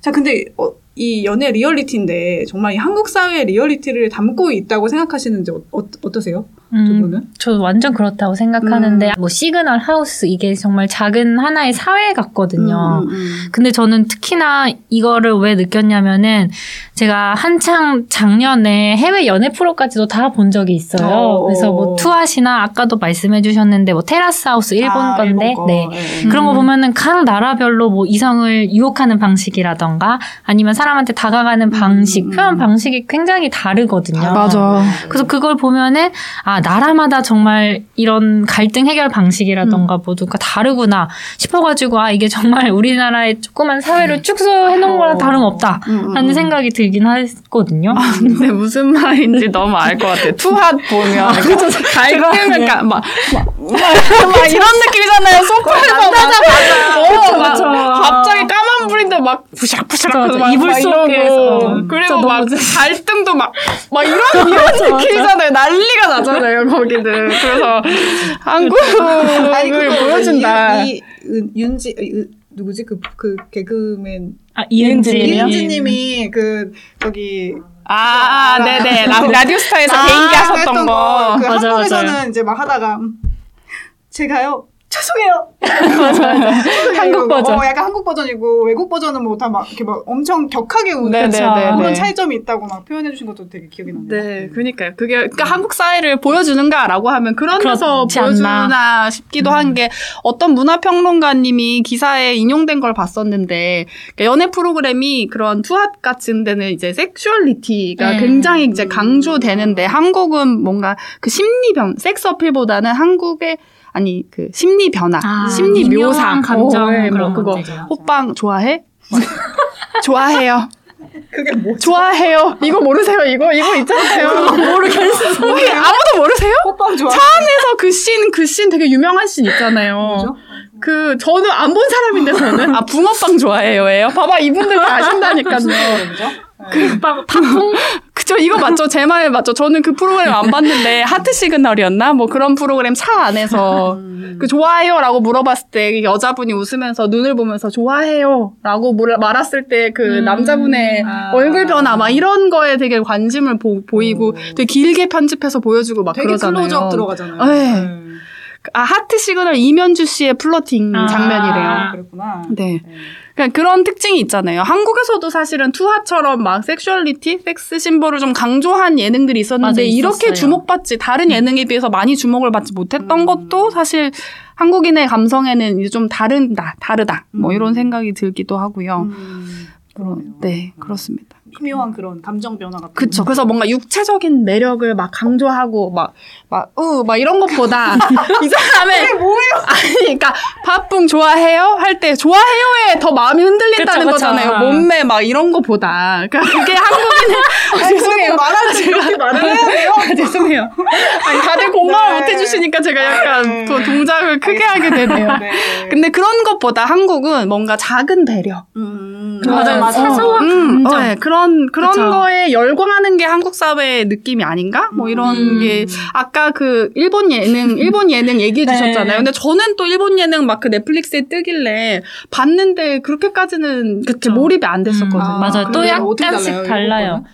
자, 근데 어, 이 연애 리얼리티인데 정말 이 한국 사회의 리얼리티를 담고 있다고 생각하시는지 어, 어, 어떠세요? 음? 저 완전 그렇다고 생각하는데 뭐 시그널 하우스 이게 정말 작은 하나의 사회 같거든요. 음, 음, 음. 근데 저는 특히나 이거를 왜 느꼈냐면은 제가 한창 작년에 해외 연애 프로까지도 다 본 적이 있어요. 어. 그래서 뭐 투핫이나 아까도 말씀해 주셨는데 뭐 테라스 하우스 일본 아, 건데 일본 거. 네. 예. 그런 거 음. 보면은 각 나라별로 뭐 이성을 유혹하는 방식이라던가 아니면 사람한테 다가가는 방식, 음, 음. 표현 방식이 굉장히 다르거든요. 맞아. 그래서 그걸 보면은 아 나라마다 정말 이런 갈등 해결 방식이라던가 모두가 다르구나 싶어가지고 아 이게 정말 우리나라의 조그만 사회를 축소해 놓은 거랑 어. 다름없다 음, 음, 하는 음. 생각이 들긴 했거든요. 근데 무슨 말인지 너무 알 것 같아. 투핫 보면 갈등을 까- 막, 막, 막, 막 이런 느낌이잖아요. 소파에서 막, 어, 막 그쵸. 갑자기 까 만 불인데 막 부샥부샥 이불 막 속에서. 그리고 막 갈등도 막 막 이런 이런 느낌이잖아요. 난리가 나잖아요. 거기는 그래서 한국을 아니, 그거 보여준다. 이, 윤지 누구지 그 그 개그맨 아 이은지님이 이은지님이 그 저기 아, 네네. 라, 라디오스타에서 아, 개인기 하셨던 했던 거. 그 맞아, 한국에서는 맞아요. 이제 막 하다가 음, 제가요 죄송해요. 한국 버전. 어, 약간 한국 버전이고 외국 버전은 뭐 다 막 이렇게 막 엄청 격하게 우는 네네네. 그런 차이점이 있다고 막 표현해 주신 것도 되게 기억이 나네요. 네, 그러니까요. 그게 그러니까 한국 사회를 보여주는가라고 하면 그런 데서 보여주지 않나. 싶기도 한게 어떤 문화 평론가님이 기사에 인용된 걸 봤었는데 그러니까 연애 프로그램이 그런 투핫 같은 데는 이제 sexuality가 음. 굉장히 이제 강조되는데 한국은 뭔가 그 심리 변, 섹스 어필보다는 한국의 아니 그 심리 변화, 아, 심리 미묘한 묘사, 감정 어, 네, 그런 뭐 그거 것들이죠. 호빵 좋아해? 좋아해요. 그게 뭐 좋아해요. 이거 모르세요? 이거 이거 있잖아요. 모르겠어. 혹시 아무도 모르세요? 호빵 좋아. 차 안에서 그 씬, 그 씬 되게 유명한 씬 있잖아요. 뭐죠? 그, 저는 안 본 사람인데, 저는. 아, 붕어빵 좋아해요, 예요? 봐봐, 이분들 다 아신다니까요. 그그 죠? 이거 맞죠? 제 말 맞죠? 저는 그 프로그램 안 봤는데, 하트 시그널이었나? 뭐 그런 프로그램 차 안에서. 그 좋아해요? 라고 물어봤을 때, 여자분이 웃으면서 눈을 보면서 좋아해요? 라고 물- 말았을 때, 그 음. 남자분의 아. 얼굴 변화, 막 이런 거에 되게 관심을 보, 이고 오. 되게 길게 편집해서 보여주고 막 되게 그러잖아요. 클로즈업 들어가잖아요. 네. 아, 하트 시그널 이면주 씨의 flirting 아. 장면이래요. 아, 그랬구나. 네. 그러니까 그런 특징이 있잖아요. 한국에서도 사실은 투핫처럼 막 섹슈얼리티, 섹스 심볼을 좀 강조한 예능들이 있었는데 맞아, 이렇게. 주목받지 다른 예능에 비해서 많이 주목을 받지 못했던 음. 것도 사실 한국인의 감성에는 이제 좀 다른 다, 다르다. 뭐 음. 이런 생각이 들기도 하고요. 음, 그러네요. 네, 그렇습니다. 미묘한 그런 감정 변화 같은. 그쵸. 그래서 뭔가 육체적인 매력을 막 강조하고 막, 막, 우, 막 이런 것보다 이 사람의. 뭐예요? 아니, 그러니까 밥붕 좋아해요? 할 때 좋아해요에 더 마음이 흔들린다는 그쵸, 그쵸. 거잖아요. 몸매 막 이런 거보다. 그러니까 그게 한국인의. 아, 죄송해요. 때 이렇게 말을 해야 돼요. 아, 죄송해요. 아니, 다들 공감을 네. 못 해주시니까 제가 약간 네. 또 동작을 크게 하게 되네요. 네. 근데 그런 것보다 한국은 뭔가 작은 배려. 음, 맞아요. 맞아, 맞아. 사소한 음, 감정. 어, 네. 그런 그런 그쵸. 거에 열광하는 게 한국 사회의 느낌이 아닌가? 뭐 이런 음. 게 아까 그 일본 예능 일본 예능 얘기해 네. 주셨잖아요. 근데 저는 또 일본 예능 막 그 넷플릭스에 뜨길래 봤는데 그렇게까지는 그렇게. 몰입이 안 됐었거든요. 아, 맞아요. 또 약간씩 달라요,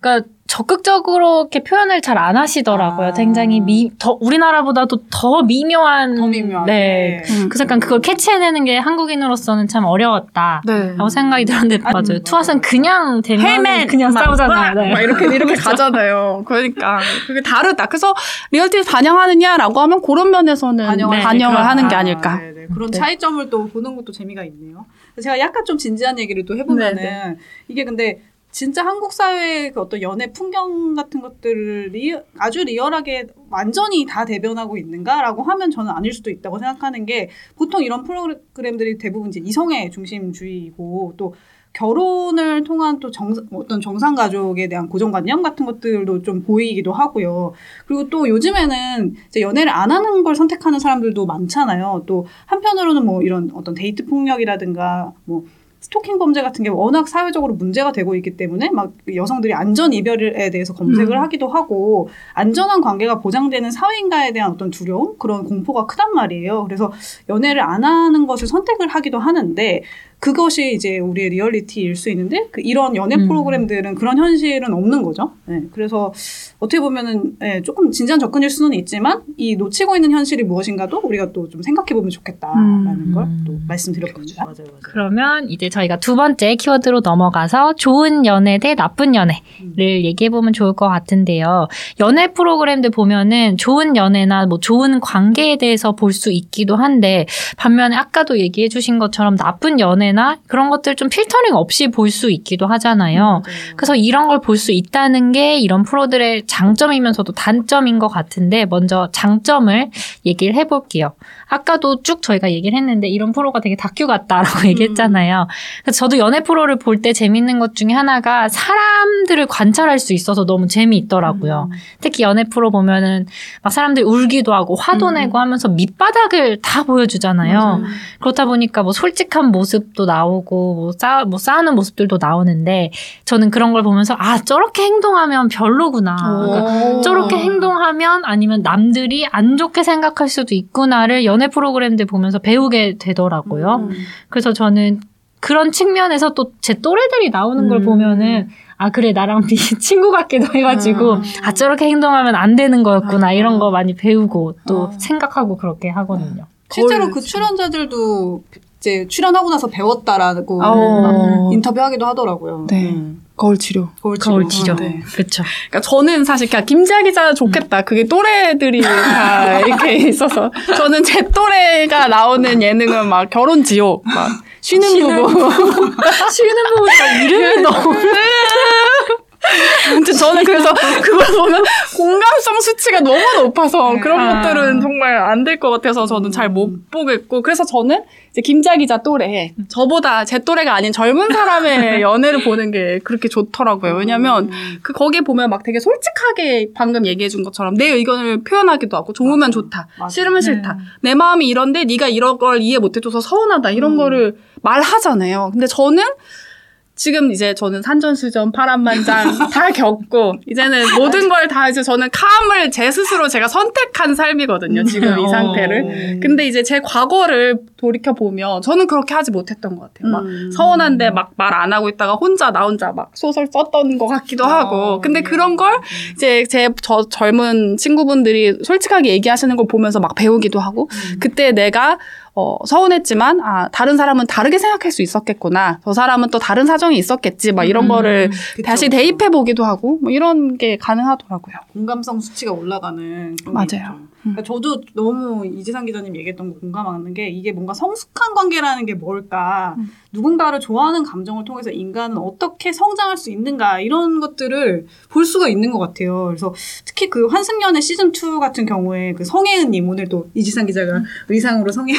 그러니까 적극적으로 이렇게 표현을 잘 안 하시더라고요. 아. 굉장히 미, 더 우리나라보다도 더 미묘한, 더 미묘하게. 네. 음. 그래서 약간 그걸 캐치해내는 게 한국인으로서는 참 어려웠다. 네. 라고 생각이 들었는데 맞아요. 맞아요. 투핫은 그냥 되면 헬멧 그냥 막, 싸우잖아요. 네. 막 이렇게 이렇게 가잖아요. 그러니까 그게 다르다. 그래서 리얼티를 반영하느냐라고 하면 그런 면에서는 반영을 반영을, 네, 하는 게 아, 아닐까. 네네. 그런 네. 차이점을 또 보는 것도 재미가 있네요. 제가 약간 좀 진지한 얘기를 또 해보면은 네, 이게 근데 진짜 한국 사회의 그 어떤 연애 풍경 같은 것들을 리, 아주 리얼하게 완전히 다 대변하고 있는가라고 하면 저는 아닐 수도 있다고 생각하는 게 보통 이런 프로그램들이 대부분 이제 이성의 중심주의이고 또 결혼을 통한 또 정, 뭐 어떤 정상 가족에 대한 고정관념 같은 것들도 좀 보이기도 하고요. 그리고 또 요즘에는 이제 연애를 안 하는 걸 선택하는 사람들도 많잖아요. 또 한편으로는 뭐 이런 어떤 데이트 폭력이라든가 뭐 스토킹 범죄 같은 게 워낙 사회적으로 문제가 되고 있기 때문에 막 여성들이 안전 이별에 대해서 검색을 음. 하기도 하고 안전한 관계가 보장되는 사회인가에 대한 어떤 두려움 그런 공포가 크단 말이에요. 그래서 연애를 안 하는 것을 선택을 하기도 하는데 그것이 이제 우리의 리얼리티일 수 있는데 그 이런 연애 음. 프로그램들은 그런 현실은 없는 거죠. 네, 그래서 어떻게 보면은 예, 조금 진지한 접근일 수는 있지만 이 놓치고 있는 현실이 무엇인가도 우리가 또 좀 생각해 보면 좋겠다라는 음. 걸또 말씀드렸거든요. 맞아요, 맞아요. 그러면 이제 저희가 두 번째 키워드로 넘어가서 좋은 연애 대 나쁜 연애를 음. 얘기해 보면 좋을 것 같은데요. 연애 프로그램들 보면은 좋은 연애나 뭐 좋은 관계에 대해서 볼 수 있기도 한데 반면에 아까도 얘기해 주신 것처럼 나쁜 연애 나 그런 것들 좀 필터링 없이 볼 수 있기도 하잖아요. 맞아요. 그래서 이런 걸 볼 수 있다는 게 이런 프로들의 장점이면서도 단점인 것 같은데 먼저 장점을 얘기를 해볼게요. 아까도 쭉 저희가 얘기를 했는데 이런 프로가 되게 다큐 같다라고 얘기했잖아요. 그래서 저도 연애 프로를 볼 때 재밌는 것 중에 하나가 사람들을 관찰할 수 있어서 너무 재미있더라고요. 특히 연애 프로 보면은 막 사람들이 울기도 하고 화도 음. 내고 하면서 밑바닥을 다 보여주잖아요. 그렇다 보니까 뭐 솔직한 모습 도 나오고 뭐, 싸, 뭐 싸우는 모습들도 나오는데 저는 그런 걸 보면서 아 저렇게 행동하면 별로구나. 그러니까 오. 저렇게 행동하면 아니면 남들이 안 좋게 생각할 수도 있구나를 연애 프로그램들 보면서 배우게 되더라고요. 음. 그래서 저는 그런 측면에서 또 제 또래들이 나오는 걸 음. 보면은 아 그래 나랑 네 친구 같기도 해가지고 음. 아 저렇게 행동하면 안 되는 거였구나 아. 이런 거 많이 배우고 또 아. 생각하고 그렇게 하거든요. 실제로 거울 그 출연자들도 이제 출연하고 나서 배웠다라고 어. 인터뷰하기도 하더라고요. 네. 음. 거울 치료. 거울 거울 치료. 치료. 네. 그렇죠. 그러니까 저는 사실 그냥 김지아 기자 좋겠다. 그게 또래들이 다 이렇게 있어서 저는 제 또래가 나오는 예능은 막 결혼 지옥, 막 쉬는 부부. 쉬는 부분과 이름이 너무 아무튼 저는 그래서 그걸 보면 공감성 수치가 너무 높아서 네. 그런 아. 것들은 정말 안 될 것 같아서 저는 잘 못 보겠고 그래서 저는 이제 김자 기자 또래 저보다 제 또래가 아닌 젊은 사람의 연애를 보는 게 그렇게 좋더라고요. 왜냐면 음. 그 거기에 보면 막 되게 솔직하게 방금 얘기해 준 것처럼 내 의견을 표현하기도 하고 좋으면. 좋다, 맞아. 싫으면 싫다. 네. 내 마음이 이런데 네가 이런 걸 이해 못 해줘서 서운하다 이런 음. 거를 말하잖아요. 근데 저는 지금 이제 저는 산전수전 파란만장 다 겪고 이제는 모든 걸 다 이제 저는 캄을 제 스스로 제가 선택한 삶이거든요. 지금 이 어. 상태를. 근데 이제 제 과거를 돌이켜 보면 저는 그렇게 하지 못했던 것 같아요. 막 음. 서운한데 막 말 안 하고 있다가 혼자 나 혼자 막 소설 썼던 것 같기도 하고. 어, 근데 네. 그런 걸 이제 제 저 젊은 친구분들이 솔직하게 얘기하시는 걸 보면서 막 배우기도 하고 음. 그때 내가 어, 서운했지만 아 다른 사람은 다르게 생각할 수 있었겠구나. 저 사람은 또 다른 사정이 있었겠지. 막 이런 음, 거를 그쵸, 다시. 대입해 보기도 하고 뭐 이런 게 가능하더라고요. 공감성 수치가 올라가는 맞아요. 있죠. 그러니까 저도 너무 이지상 기자님 얘기했던 거 공감하는 게 이게 뭔가 성숙한 관계라는 게 뭘까 음. 누군가를 좋아하는 감정을 통해서 인간은 어떻게 성장할 수 있는가 이런 것들을 볼 수가 있는 것 같아요. 그래서 특히 그 환승연의 시즌 2 같은 경우에 그 성혜은님 오늘 또 이지상 기자가 의상으로 성혜은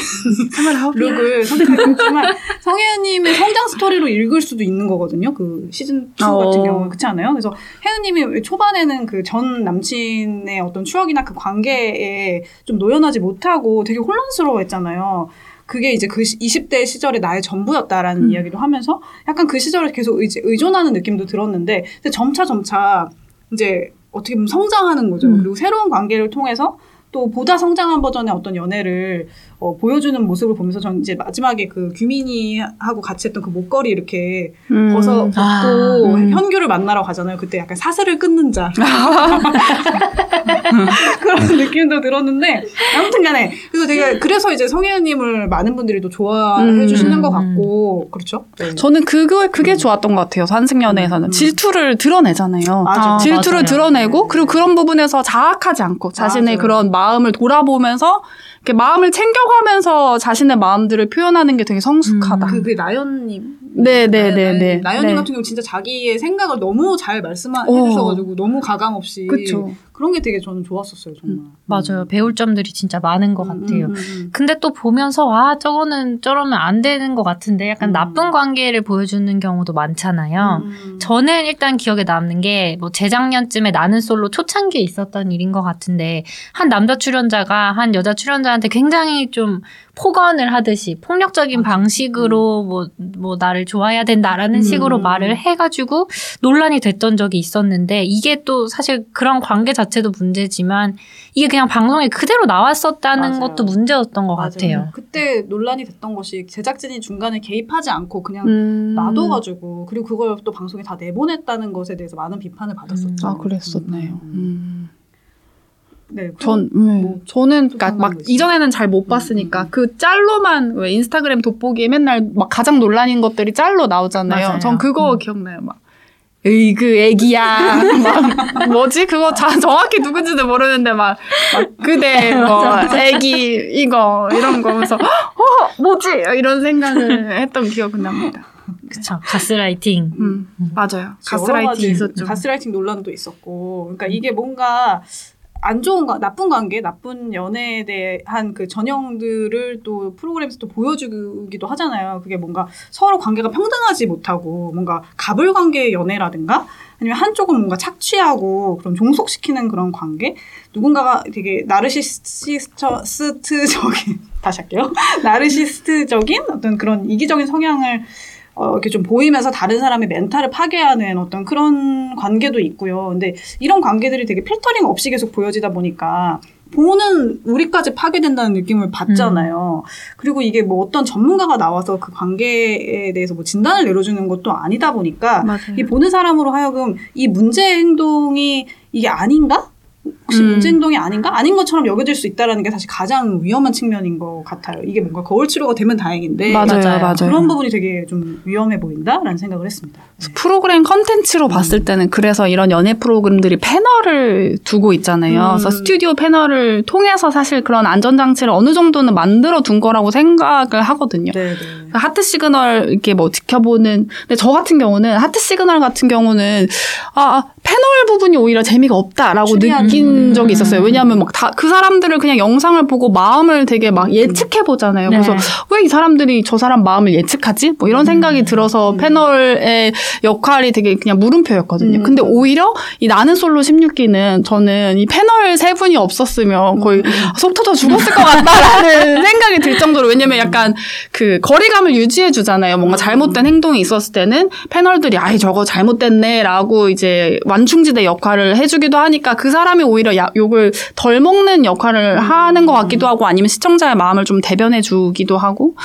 look을 선택했지만 성혜은님의 성장 스토리로 읽을 수도 있는 거거든요. 그 시즌 2 어. 같은 경우는 그렇지 않아요? 그래서 혜은님이 초반에는 그 전 남친의 어떤 추억이나 그 관계에 좀 초연하지 못하고 되게 혼란스러워했잖아요. 그게 이제 그 20대 시절의 나의 전부였다라는 음. 이야기를 하면서 약간 그 시절에 계속 의, 의존하는 느낌도 들었는데 근데 점차 점차 이제 어떻게 보면 성장하는 거죠. 음. 그리고 새로운 관계를 통해서 또 보다 성장한 버전의 어떤 연애를 어, 보여주는 모습을 보면서 전 이제 마지막에 그 규민이 하고 같이 했던 그 목걸이 이렇게 음. 벗어 벗고 아, 음. 현규를 만나러 가잖아요. 그때 약간 사슬을 끊는 자 그런 느낌도 들었는데 아무튼간에 그래서 되게 그래서 이제 성혜은님을 많은 분들이 또 좋아해 음. 주시는 것 같고 그렇죠. 네. 저는 그거 그게 좋았던 것 같아요. 한승연애에서는 음. 질투를 드러내잖아요. 맞아. 아, 질투를 맞아요. 드러내고 그리고 그런 부분에서 자학하지 않고 자신의 맞아요. 그런 마음을 돌아보면서 이렇게 마음을 챙겨가면서 자신의 마음들을 표현하는 게 되게 성숙하다. 음. 그, 그 나연님. 네, 네, 네, 네. 나연님 네. 같은 경우 진짜 자기의 생각을 너무 잘 말씀해 어. 주셔가지고 너무 가감 없이. 그쵸. 그런 게 되게 저는 좋았었어요, 정말. 맞아요. 배울 점들이 진짜 많은 것 음, 같아요. 음, 음, 음. 근데 또 보면서 아 저거는 저러면 안 되는 것 같은데 약간 음. 나쁜 관계를 보여주는 경우도 많잖아요. 음. 저는 일단 기억에 남는 게 뭐 재작년쯤에 나는 솔로 초창기에 있었던 일인 것 같은데 한 남자 출연자가 한 여자 출연자 사람들한테 굉장히 좀 폭언을 하듯이 폭력적인 방식으로 뭐, 뭐 나를 좋아해야 된다라는 음. 식으로 말을 해가지고 논란이 됐던 적이 있었는데 이게 또 사실 그런 관계 자체도 문제지만 이게 그냥 방송에 그대로 나왔었다는 맞아요. 것도 문제였던 것 맞아요. 같아요. 그때 논란이 됐던 것이 제작진이 중간에 개입하지 않고 그냥 음. 놔둬가지고 그리고 그걸 또 방송에 다 내보냈다는 것에 대해서 많은 비판을 받았었죠. 아 그랬었네요. 음. 음. 네, 전 그럼 네. 뭐 저는 또 그러니까 막 이전에는 잘 못 봤으니까 음, 음. 그 짤로만 왜 인스타그램 돋보기에 맨날 막 가장 논란인 것들이 짤로 나오잖아요. 맞아요. 전 그거 음. 기억나요. 막 에이 그 애기야 막 뭐지 그거 자, 정확히 누군지도 모르는데 막, 막 그대 뭐 애기 이거 이런 거면서 어 뭐지 이런 생각을 했던 기억은 납니다. 그쵸. 가스라이팅. 음 맞아요. 여러 가스라이팅 있었죠. 가스라이팅 논란도 있었고, 그러니까 이게 뭔가 안 좋은 거, 나쁜 관계, 나쁜 연애에 대한 그 전형들을 또 프로그램에서 또 보여주기도 하잖아요. 그게 뭔가 서로 관계가 평등하지 못하고 뭔가 가불 관계의 연애라든가 아니면 한쪽은 뭔가 착취하고 그런 종속시키는 그런 관계, 누군가가 되게 나르시시스트적인 다시 할게요. 나르시스트적인 어떤 그런 이기적인 성향을 어, 이렇게 좀 보이면서 다른 사람의 멘탈을 파괴하는 어떤 그런 관계도 있고요. 근데 이런 관계들이 되게 필터링 없이 계속 보여지다 보니까 보는 우리까지 파괴된다는 느낌을 받잖아요. 그리고 이게 뭐 어떤 전문가가 나와서 그 관계에 대해서 뭐 진단을 내려주는 것도 아니다 보니까 맞아요. 이 보는 사람으로 하여금 이 문제 행동이 이게 아닌가? 혹시 음. 문제 행동이 아닌가? 아닌 것처럼 여겨질 수 있다라는 게 사실 가장 위험한 측면인 것 같아요. 이게 뭔가 거울 치료가 되면 다행인데 맞아요, 맞아요. 맞아요. 그런 부분이 되게 좀 위험해 보인다라는 생각을 했습니다. 네. 프로그램 컨텐츠로 봤을 때는 그래서 이런 연애 프로그램들이 패널을 두고 있잖아요. 음. 그래서 스튜디오 패널을 통해서 사실 그런 안전장치를 어느 정도는 만들어 둔 거라고 생각을 하거든요. 네, 네. 하트 시그널 이렇게 뭐 지켜보는 근데 저 같은 경우는 하트 시그널 같은 경우는 아, 아, 패널 부분이 오히려 재미가 없다라고 느낀 부분. 적이 있었어요. 왜냐하면 막 다 그 사람들을 그냥 영상을 보고 마음을 되게 막 예측해 보잖아요. 그래서 네. 왜이 사람들이 저 사람 마음을 예측하지? 뭐 이런 생각이 들어서 음. 패널의 역할이 되게 그냥 물음표였거든요. 음. 근데 오히려 이 나는 솔로 16기는 저는 이 패널 세 분이 없었으면 거의 음. 속 터져 죽었을 것 같다라는 생각이 들 정도로 왜냐면 약간 그 거리감을 유지해 주잖아요. 뭔가 잘못된 행동이 있었을 때는 패널들이 아이 저거 잘못됐네라고 이제 완충지대 역할을 해주기도 하니까 그 사람이 오히려 야- 욕을 덜 먹는 역할을 하는 것 같기도 하고 아니면 시청자의 마음을 좀 대변해 주기도 하고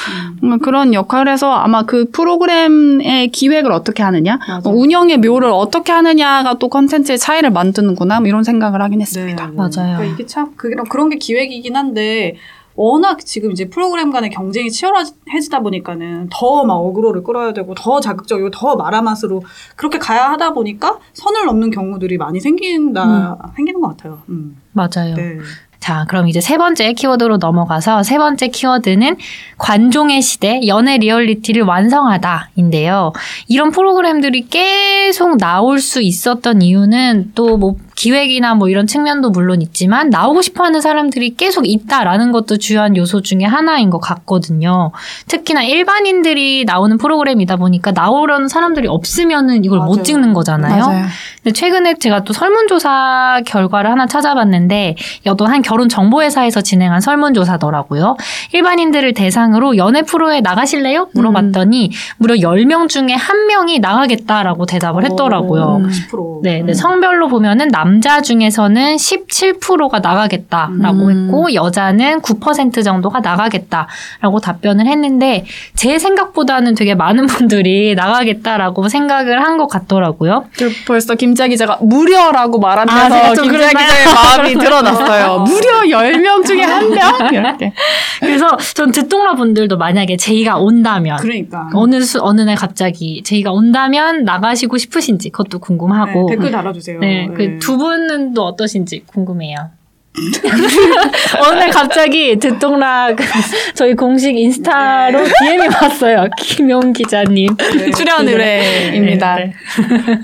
음, 그런 역할에서 아마 그 프로그램의 기획을 어떻게 하느냐, 맞아요. 뭐 운영의 묘를 어떻게 하느냐가 또 컨텐츠의 차이를 만드는구나 뭐 이런 생각을 하긴 했습니다. 네, 네. 맞아요. 그러니까 이게 참 그런 그런 게 기획이긴 한데 워낙 지금 이제 프로그램 간의 경쟁이 치열해지다 보니까는 더 막 어그로를 끌어야 되고 더 자극적이고 더 마라맛으로 그렇게 가야 하다 보니까 선을 넘는 경우들이 많이 생긴다 생기는 것 같아요. 음. 맞아요. 네. 자, 그럼 이제 세 번째 키워드로 넘어가서 세 번째 키워드는 관종의 시대, 연애 리얼리티를 완성하다인데요. 이런 프로그램들이 계속 나올 수 있었던 이유는 또 뭐 기획이나 뭐 이런 측면도 물론 있지만 나오고 싶어 하는 사람들이 계속 있다라는 것도 주요한 요소 중에 하나인 것 같거든요. 특히나 일반인들이 나오는 프로그램이다 보니까 나오려는 사람들이 없으면은 이걸 맞아요. 못 찍는 거잖아요. 맞아요. 근데 최근에 제가 또 설문조사 결과를 하나 찾아봤는데 어떤 한 결혼 정보회사에서 진행한 설문조사더라고요. 일반인들을 대상으로 연애 프로에 나가실래요? 물어봤더니 무려 10명 중에 한 명이 나가겠다라고 대답을 했더라고요. 어, 10%. 네, 네, 음. 성별로 보면은 남자 중에서는 17%가 나가겠다라고 음. 했고 여자는 9% 정도가 나가겠다라고 답변을 했는데 제 생각보다는 되게 많은 분들이 나가겠다라고 생각을 한 것 같더라고요. 그 벌써 김자 기자가 무려라고 아, 말하면서 좀 김자 그랬나요? 기자의 마음이 드러났어요. 무려 10명 중에 한 명? 이렇게. 그래서 전 듣동라 분들도 만약에 제이가 온다면 그러니까 어느 수 어느 날 갑자기 제이가 온다면 나가시고 싶으신지 그것도 궁금하고 네, 댓글 달아주세요. 네, 네. 그두 분은 또 어떠신지 궁금해요. 어느 날 갑자기 듣동라 그 저희 공식 인스타로 DM이 왔어요. 김용 기자님. 네. 출연 의뢰입니다. 네,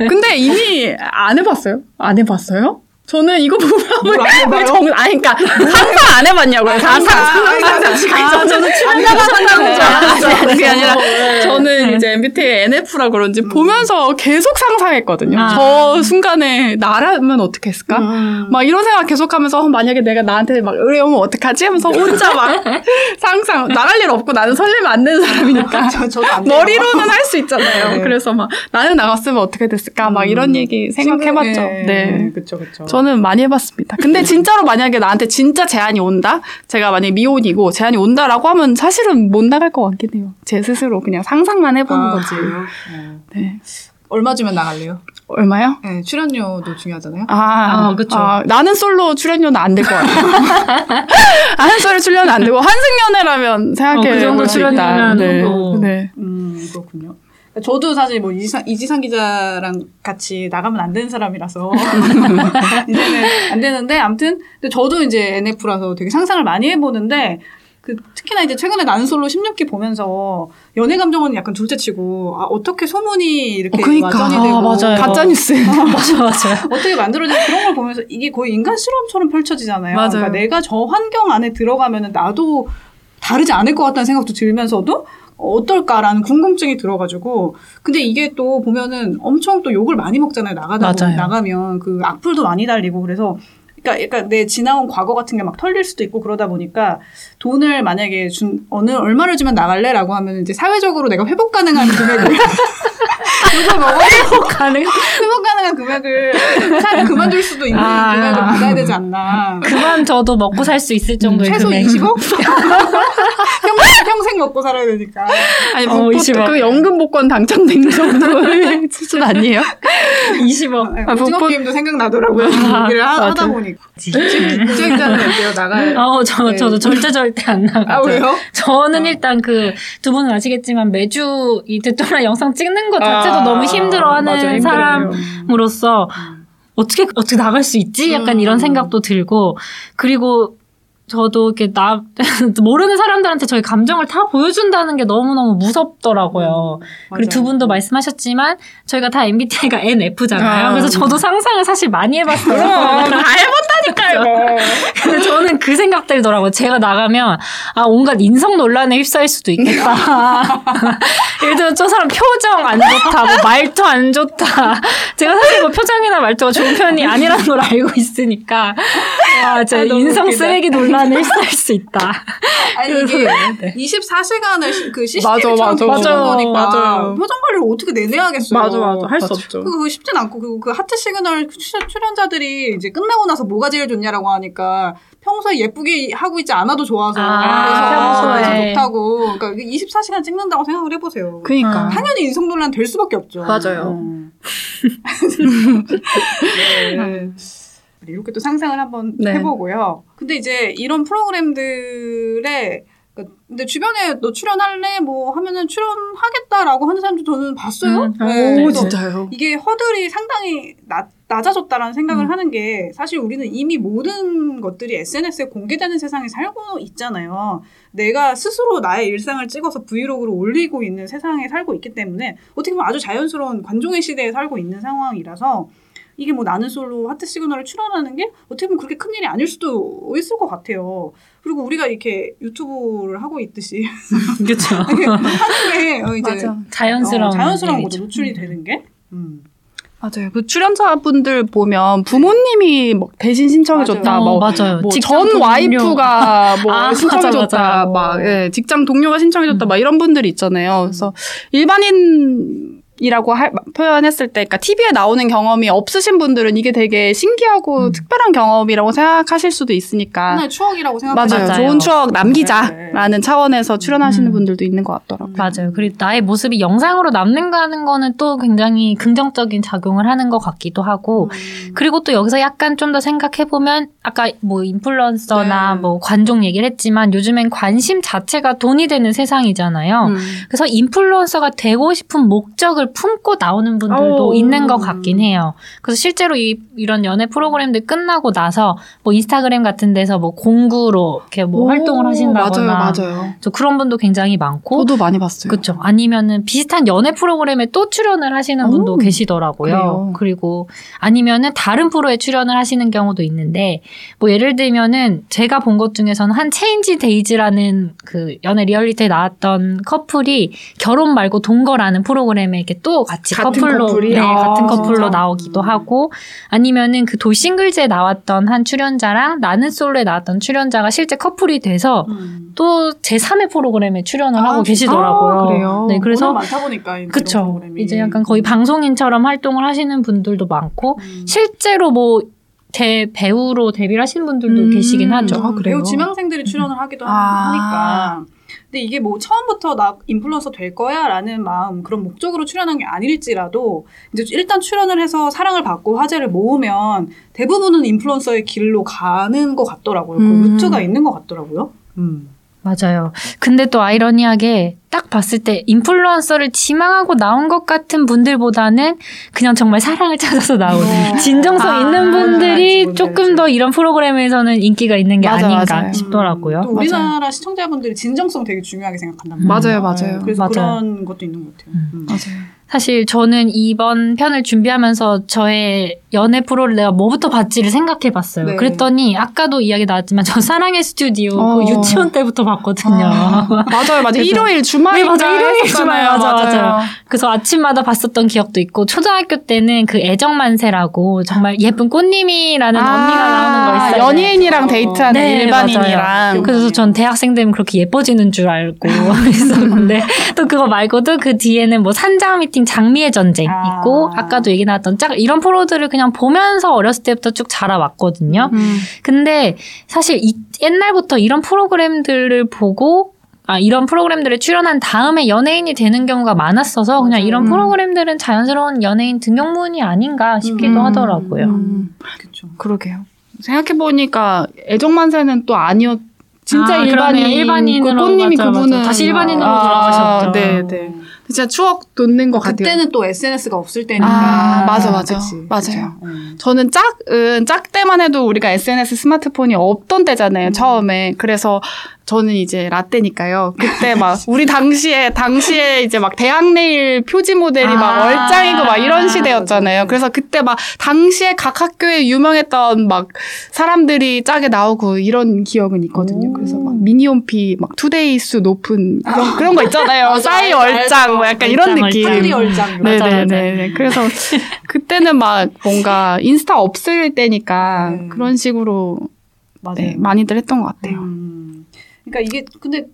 근데 이미 안 해봤어요? 안 해봤어요? 저는 이거 보면 해봐요? 정, 아니, 그러니까 상상 안 해봤냐고요. 상상. 아, 저는 출연자가 상상인 줄 알았어요. 그게 아니라 네. 저는 이제 MBTI NF라 그런지 보면서 계속 상상했거든요. 아. 저 순간에 나라면 어떻게 했을까? 음. 막 이런 생각 계속 하면서 어, 만약에 내가 나한테 막 의뢰오면 어떡하지? 하면서 혼자 막 상상 나갈 일 없고 나는 설레면 안 되는 사람이니까 저, 저도 안 돼요. 머리로는 할 수 있잖아요. 네. 그래서 막 나는 나갔으면 어떻게 됐을까? 막 이런 얘기 생각해봤죠. 네. 네. 그쵸, 그쵸. 저는 많이 해봤습니다. 근데 진짜로 만약에 나한테 진짜 제안이 온다? 제가 만약에 미혼이고 제안이 온다라고 하면 사실은 못 나갈 것 같긴 해요. 제 스스로 그냥 상상만 해보는 아, 거지. 어. 네. 얼마 주면 나갈래요? 얼마요? 네, 출연료도 중요하잖아요. 아, 아, 그쵸. 아, 나는 솔로 출연료는 안될것 같아요. 나는 솔로 출연은 안 되고 한승연애라면 생각해 어, 그 정도. 출연료면 네. 또. 네. 음, 그렇군요. 저도 사실 뭐 이지상, 이지상 기자랑 같이 나가면 안 되는 사람이라서 이제는 안 되는데 아무튼 근데 저도 이제 NF라서 되게 상상을 많이 해보는데 그 특히나 이제 최근에 나는 솔로 16기 보면서 연애 감정은 약간 둘째치고 아 어떻게 소문이 이렇게 어, 그니까. 와전이 아, 되고 맞아요. 가짜 뉴스. 맞아, 맞아요. 어떻게 만들어진 그런 걸 보면서 이게 거의 인간 실험처럼 펼쳐지잖아요. 맞아요. 그러니까 내가 저 환경 안에 들어가면은 나도 다르지 않을 것 같다는 생각도 들면서도 어떨까라는 궁금증이 들어가지고 근데 이게 또 보면은 엄청 또 욕을 많이 먹잖아요 나가다 보면. 나가면 그 악플도 많이 달리고 그래서 그러니까, 그러니까 내 지나온 과거 같은 게 막 털릴 수도 있고 그러다 보니까 돈을 만약에 준 어느 얼마를 주면 나갈래라고 하면 이제 사회적으로 내가 회복 가능한 금액을 먹어 회복 가능 회복 가능한 금액을 사 그만둘 수도 있는 아. 금액을 받아야 되지 않나. 그만 저도 먹고 살 수 있을 정도의 최소 금액. 20억? 평생, 먹고 살아야 되니까. 아니, 어, 뭐, 20억. 그 연금 복권 당첨된 정도의 수준 아니에요? 20억. 아, 오징어 복- 게임도 생각나더라고요. 아, 얘기를 하, 맞아. 하다 보니까. 기자는 어때요? 나가요? 어, 저, 네. 저도 절대 절대 안 나가죠. 아, 왜요? 저는 어. 일단 그, 두 분은 아시겠지만 매주 이 대통령 영상 찍는 것 자체도 아, 너무 힘들어 하는 맞아, 힘들어요. 사람으로서 어떻게, 어떻게 나갈 수 있지? 약간 음. 이런 생각도 들고, 그리고 저도 이렇게 나, 모르는 사람들한테 저희 감정을 다 보여준다는 게 너무너무 무섭더라고요. 그리고 두 분도 말씀하셨지만, 저희가 다 MBTI가 NF잖아요. 아. 그래서 저도 상상을 사실 많이 해봤어요. 다 해봤다니까요. 근데 저는 그 생각 들더라고요. 제가 나가면, 아, 온갖 인성 논란에 휩싸일 수도 있겠다. 예를 들면 저 사람 표정 안 좋다, 뭐 말투 안 좋다. 제가 사실 뭐 표정이나 말투가 좋은 편이 아니라는 걸 알고 있으니까, 와, 저 아, 인성 웃기다. 쓰레기 논란 에 휩싸일 수 있다. 아니, 이게 네. 24시간을 그 맞아, CCTV처럼 맞아. 거니까 맞아요. 표정 관리를 어떻게 내내하겠어요. 맞아, 맞아. 할 수 없죠. 그거 쉽진 않고 그리고 그 하트 시그널 출연- 출연자들이 이제 끝나고 나서 뭐가 제일 좋냐라고 하니까 평소에 예쁘게 하고 있지 않아도 좋아서 아, 그래서 평소에. 좋다고 그러니까 24시간 찍는다고 생각을 해보세요. 그니까. 당연히 인성 논란 될 수밖에 없죠. 맞아요. 음. 네. 이렇게 또 상상을 한번 네. 해보고요. 근데 이제 이런 프로그램들의 그러니까 근데 주변에 너 출연할래 뭐 하면은 출연하겠다라고 하는 사람도 저는 봤어요. 음. 네, 오, 진짜요? 이게 허들이 상당히 낮, 낮아졌다라는 생각을 음. 하는 게 사실 우리는 이미 모든 것들이 SNS에 공개되는 세상에 살고 있잖아요. 내가 스스로 나의 일상을 찍어서 브이로그로 올리고 있는 세상에 살고 있기 때문에 어떻게 보면 아주 자연스러운 관종의 시대에 살고 있는 상황이라서 이게 뭐 나는 솔로 하트 시그널을 출연하는 게 어떻게 보면 그렇게 큰 일이 아닐 수도 있을 것 같아요. 그리고 우리가 이렇게 유튜브를 하고 있듯이 그렇죠. 하는게 어, 이제 맞아. 자연스러운. 어, 자연스러운 거죠. 노출이 되는 게. 음. 맞아요. 그 출연자분들 보면 부모님이 뭐 대신 신청해줬다. 맞아요. 뭐 어, 맞아요. 뭐 직장 전 동료. 와이프가 뭐 아, 신청해줬다, 맞아, 맞아. 막 예, 직장 동료가 신청해줬다, 막 이런 분들이 있잖아요. 그래서 일반인 이라고 할- 표현했을 때, 그러니까 TV에 나오는 경험이 없으신 분들은 이게 되게 신기하고 음. 특별한 경험이라고 생각하실 수도 있으니까. 하나의 추억이라고 생각하죠. 맞아요. 맞아요. 좋은 추억 네, 남기자라는 차원에서 출연하시는 음. 분들도 있는 것 같더라고요. 맞아요. 그리고 나의 모습이 영상으로 남는가 하는 거는 또 굉장히 긍정적인 작용을 하는 것 같기도 하고, 음. 그리고 또 여기서 약간 좀 더 생각해보면, 아까 뭐 인플루언서나 네. 뭐 관종 얘기를 했지만, 요즘엔 관심 자체가 돈이 되는 세상이잖아요. 음. 그래서 인플루언서가 되고 싶은 목적을 품고 나오는 분들도 오. 있는 것 같긴 해요. 그래서 실제로 이, 이런 연애 프로그램들 끝나고 나서 뭐 인스타그램 같은 데서 뭐 공구로 이렇게 뭐 오, 활동을 하신다거나 맞아요, 맞아요. 저 그런 분도 굉장히 많고 저도 많이 봤어요. 그렇죠. 아니면은 비슷한 연애 프로그램에 또 출연을 하시는 분도 오, 계시더라고요. 그래요? 그리고 아니면은 다른 프로에 출연을 하시는 경우도 있는데 뭐 예를 들면은 제가 본 것 중에서는 한 체인지 데이즈라는 그 연애 리얼리티에 나왔던 커플이 결혼 말고 동거라는 프로그램에 이렇게 또 같이 같은 커플로 커플이? 네, 아, 같은 커플로 진짜? 나오기도 음. 하고 아니면은 그 돌싱글즈에 나왔던 한 출연자랑 나는 솔로에 나왔던 출연자가 실제 커플이 돼서 음. 또 제3의 프로그램에 출연을 아, 하고 진짜? 계시더라고요. 아, 그래요? 네, 그래서 많다 보니까 그쵸. 프로그램이. 이제 약간 거의 방송인처럼 활동을 하시는 분들도 많고 음. 실제로 뭐 대 배우로 데뷔를 하신 분들도 음. 계시긴 하죠. 아, 그래요? 배우 지망생들이 출연을 하기도 하- 아. 하니까. 근데 이게 뭐 처음부터 나 인플루언서 될 거야라는 마음 그런 목적으로 출연한 게 아닐지라도 이제 일단 출연을 해서 사랑을 받고 화제를 모으면 대부분은 인플루언서의 길로 가는 것 같더라고요. 음. 그 루트가 있는 것 같더라고요. 음. 맞아요. 근데 또 아이러니하게 딱 봤을 때 인플루언서를 지망하고 나온 것 같은 분들보다는 그냥 정말 사랑을 찾아서 나온 어. 진정성 아, 있는 분들이 알지, 조금 더. 이런 프로그램에서는 인기가 있는 게 맞아, 아닌가 맞아요. 싶더라고요. 또 우리나라 시청자분들이 진정성 되게 중요하게 생각한단 음. 말이에요. 맞아요, 맞아요. 그래서 맞아요. 그런 것도 있는 것 같아요. 음. 음. 맞아요. 사실 저는 이번 편을 준비하면서 저의 연애 프로를 내가 뭐부터 봤지를 생각해 봤어요. 네. 그랬더니 아까도 이야기 나왔지만 저 사랑의 스튜디오 어. 그 유치원 때부터 봤거든요. 아, 맞아요, 맞아요. 일요일 주말에 네, 맞아요. 일요일 주말, 맞아, 맞아요. 그래서 아침마다 봤었던 기억도 있고 초등학교 때는 그 애정만세라고 정말 예쁜 꽃님이라는 언니가 나오는 거 있어요. 아, 연예인이랑 데이트하는 네, 일반인이랑. 맞아요. 그래서 전 대학생 되면 그렇게 예뻐지는 줄 알고 있었는데 또 그거 말고도 그 뒤에는 뭐 산장 미팅 장미의 전쟁 아. 있고 아까도 얘기 나왔던 짝 이런 프로들을 그냥 보면서 어렸을 때부터 쭉 자라왔거든요. 음. 근데 사실 이, 옛날부터 이런 프로그램들을 보고 아, 이런 프로그램들에 출연한 다음에 연예인이 되는 경우가 많았어서 그냥 맞아요. 이런 음. 프로그램들은 자연스러운 연예인 등용문이 아닌가 싶기도 음. 하더라고요. 음, 그렇죠. 그러게요. 생각해보니까 애정만세는 또 아니었, 진짜 아, 일반인. 일반인으로 그 꽃님이 맞아, 맞아. 그분은. 다시 일반인으로 아, 돌아가셨죠. 네, 네. 진짜 추억 돋는 것 같아요. 그때는 또 SNS가 없을 때니까. 아, 맞아, 맞아. 그치, 맞아요. 음. 저는 짝은 짝 때만 해도 우리가 SNS 스마트폰이 없던 때잖아요. 음. 처음에. 그래서 저는 이제 라떼니까요. 그때 막 우리 당시에 당시에 이제 막 대학 내일 표지 모델이 막 아. 얼짱이고 막 이런 시대였잖아요. 그래서 그때 막 당시에 각 학교에 유명했던 막 사람들이 짝에 나오고 이런 기억은 있거든요. 오. 그래서 막 미니홈피 막 투데이수 높은 그런 그런 거 있잖아요. 싸이 얼짱. 뭐 약간 이런 느낌. 빨리 얼짱. 네, 맞아, 네. 네, 네. 그래서 그때는 막 뭔가 인스타 없을 때니까 네. 그런 식으로. 네, 많이들 했던 것 같아요. 음. 그러니까 이게 근데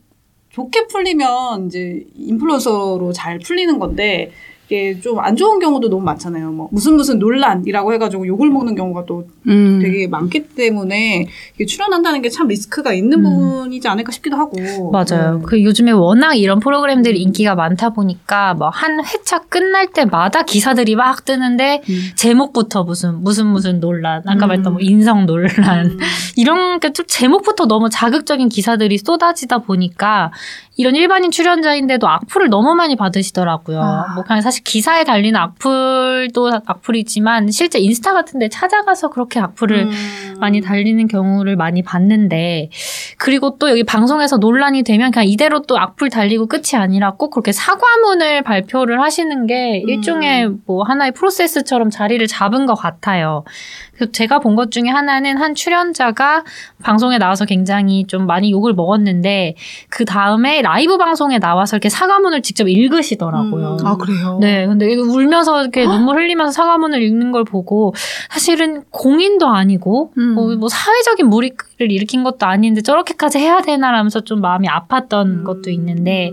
좋게 풀리면 이제 인플루언서로 잘 풀리는 건데 이게 좀 안 좋은 경우도 너무 많잖아요. 뭐 무슨 무슨 논란이라고 해가지고 욕을 먹는 경우가 또 음. 되게 많기 때문에 이게 출연한다는 게 참 리스크가 있는 음. 부분이지 않을까 싶기도 하고. 맞아요. 음. 그 요즘에 워낙 이런 프로그램들이 인기가 많다 보니까 뭐 한 회차 끝날 때마다 기사들이 막 뜨는데 음. 제목부터 무슨 무슨 무슨 논란, 아까 음. 말했던 뭐 인성 논란 음. 이런 게 좀 제목부터 너무 자극적인 기사들이 쏟아지다 보니까 이런 일반인 출연자인데도 악플을 너무 많이 받으시더라고요. 아. 뭐 그냥 사실 기사에 달리는 악플도 악플이지만 실제 인스타 같은 데 찾아가서 그렇게 악플을 음. 많이 달리는 경우를 많이 봤는데 그리고 또 여기 방송에서 논란이 되면 그냥 이대로 또 악플 달리고 끝이 아니라 꼭 그렇게 사과문을 발표를 하시는 게 음. 일종의 뭐 하나의 프로세스처럼 자리를 잡은 것 같아요. 그래서 제가 본 것 중에 하나는 한 출연자가 방송에 나와서 굉장히 좀 많이 욕을 먹었는데 그 다음에 라이브 방송에 나와서 이렇게 사과문을 직접 읽으시더라고요. 음. 아 그래요? 네, 근데 울면서 이렇게 눈물 흘리면서 사과문을 읽는 걸 보고 사실은 공인도 아니고 음. 뭐, 뭐 사회적인 무리를 일으킨 것도 아닌데 저렇게까지 해야 되나라면서 좀 마음이 아팠던 음. 것도 있는데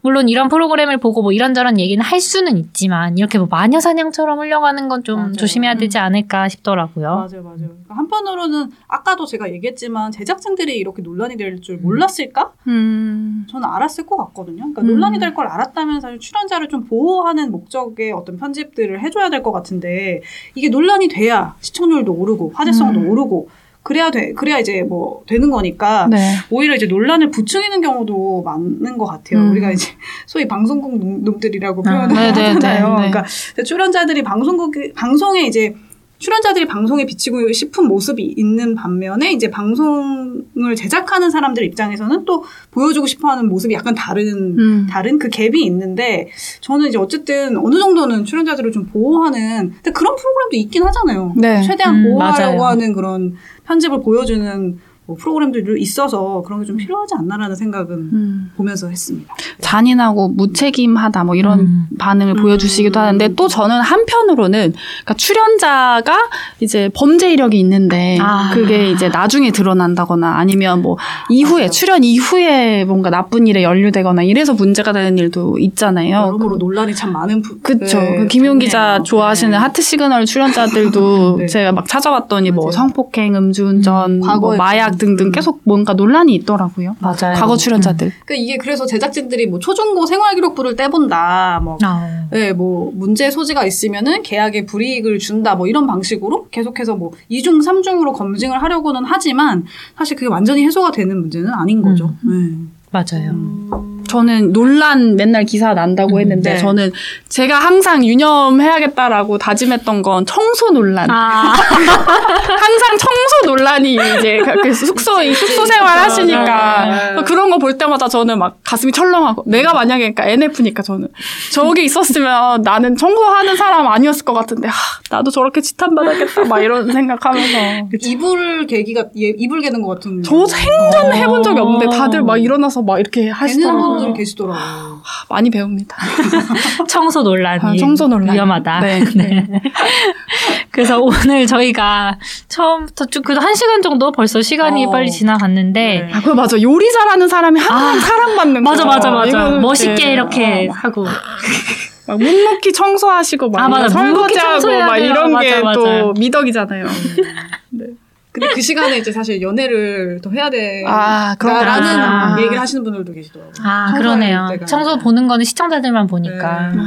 물론 이런 프로그램을 보고 뭐 이런저런 얘기는 할 수는 있지만 이렇게 뭐 마녀 사냥처럼 흘려가는 건 좀. 조심해야 되지 않을까 싶더라고요. 맞아요, 맞아요. 그러니까 한편으로는 아까도 제가 얘기했지만 제작진들이 이렇게 논란이 될 줄 몰랐을까? 음. 저는 알았을 것 같거든요. 그러니까 음. 논란이 될 걸 알았다면 사실 출연자를 좀 보호하는 목적의 어떤 편집들을 해줘야 될 것 같은데 이게 논란이 돼야 시청률도 오르고 화제성도 음. 오르고 그래야 돼 그래야 이제 뭐 되는 거니까 네. 오히려 이제 논란을 부추기는 경우도 많은 것 같아요. 음. 우리가 이제 소위 방송국 놈- 놈들이라고 아, 표현을 네네네, 하잖아요. 네. 그러니까 출연자들이 방송국 방송에 이제 출연자들이 방송에 비치고 싶은 모습이 있는 반면에 이제 방송을 제작하는 사람들 입장에서는 또 보여주고 싶어하는 모습이 약간 다른 음. 다른 그 갭이 있는데 저는 이제 어쨌든 어느 정도는 출연자들을 좀 보호하는 근데 그런 프로그램도 있긴 하잖아요. 네. 최대한 음, 보호하려고 맞아요. 하는 그런 편집을 보여주는 뭐 프로그램들도 있어서 그런 게 좀 필요하지 않나라는 생각은 음. 보면서 했습니다. 잔인하고 무책임하다 뭐 이런 음. 반응을 음. 보여주시기도 하는데 또 저는 한편으로는 그러니까 출연자가 이제 범죄 이력이 있는데 아. 그게 이제 나중에 드러난다거나 아니면 뭐 이후에 맞아요. 출연 이후에 뭔가 나쁜 일에 연루되거나 이래서 문제가 되는 일도 있잖아요. 여러모로 논란이 참 많은 부, 그쵸. 네, 그 김용 기자 장면이에요. 좋아하시는 네. 하트 시그널 출연자들도 네. 제가 막 찾아봤더니 뭐 맞아요. 성폭행, 음주운전, 음, 뭐 마약 좀, 등등 음. 계속 뭔가 논란이 있더라고요. 맞아요. 과거 출연자들. 그러니까 이게 그래서 제작진들이 뭐 초중고 생활기록부를 떼본다, 뭐 아. 네, 뭐 문제 소지가 있으면은 계약에 불이익을 준다 뭐 이런 방식으로 계속해서 뭐 2중, 3중으로 검증을 하려고는 하지만 사실 그게 완전히 해소가 되는 문제는 아닌 거죠. 맞아요. 네. 저는 논란 맨날 기사 난다고 음, 했는데 네. 저는 제가 항상 유념해야겠다라고 다짐했던 건 청소 논란. 아, 항상 청소 논란이 이제 그 숙소 숙소 생활 하시니까 네. 그런 거 볼 때마다 저는 막 가슴이 철렁하고 내가 만약에 그러니까 NF니까 저는 저게 있었으면 나는 청소하는 사람 아니었을 것 같은데 하, 나도 저렇게 지탄 받았겠다 막 이런 생각하면서 이불 개기가 예, 이불 개는 것 같은. 저 생전 해본 적이 없는데 다들 막 일어나서 막 이렇게 하시더라고요. 분들 계시더라고요. 많이 배웁니다. 청소 논란이 아, 청소 논란 위험하다. 네. 그래서 오늘 저희가 처음부터 쭉 그래도 한 시간 정도 벌써 시간이 어. 빨리 지나갔는데 네. 아, 그거 맞아. 요리 잘하는 사람이 항상 아, 사랑받는 맞아 거. 맞아 맞아 이거는 멋있게 이제, 이렇게 어, 하고 막 묵묵히 청소하시고 막 아, 맞아. 설거지하고 막. 이런 맞아, 게. 또 미덕이잖아요. 근데 그 시간에 이제 사실 연애를 더 해야 돼. 아, 그런가. 라는 아. 얘기를 하시는 분들도 계시더라고요. 아 청소할 그러네요 때가. 청소 보는 거는 시청자들만 보니까 네.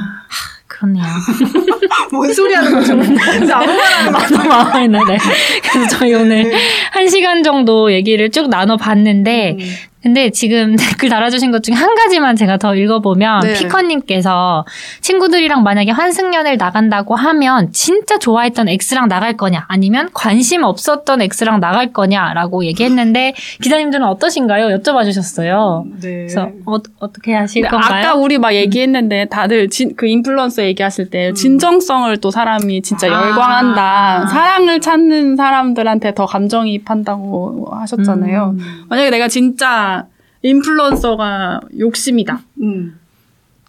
그렇네요 뭔 소리 하는 거죠? 아무 말 하는 거 너무 마음에 네 그래서 저희 오늘 한 시간 정도 얘기를 쭉 나눠봤는데 음. 근데 지금 댓글 달아주신 것 중에 한 가지만 제가 더 읽어보면 네. 피커님께서 친구들이랑 만약에 환승연애를 나간다고 하면 진짜 좋아했던 X랑 나갈 거냐 아니면 관심 없었던 X랑 나갈 거냐라고 얘기했는데 기자님들은 어떠신가요? 여쭤봐 주셨어요. 네. 그래서 어, 어떻게 하실 건가요? 아까 우리 막 얘기했는데 다들 진, 그 인플루언서 얘기하실 때 음. 진정성을 또 사람이 진짜 아. 열광한다. 사랑을 찾는 사람들한테 더 감정이입한다고 하셨잖아요. 음. 만약에 내가 진짜 인플루언서가 욕심이다. 음.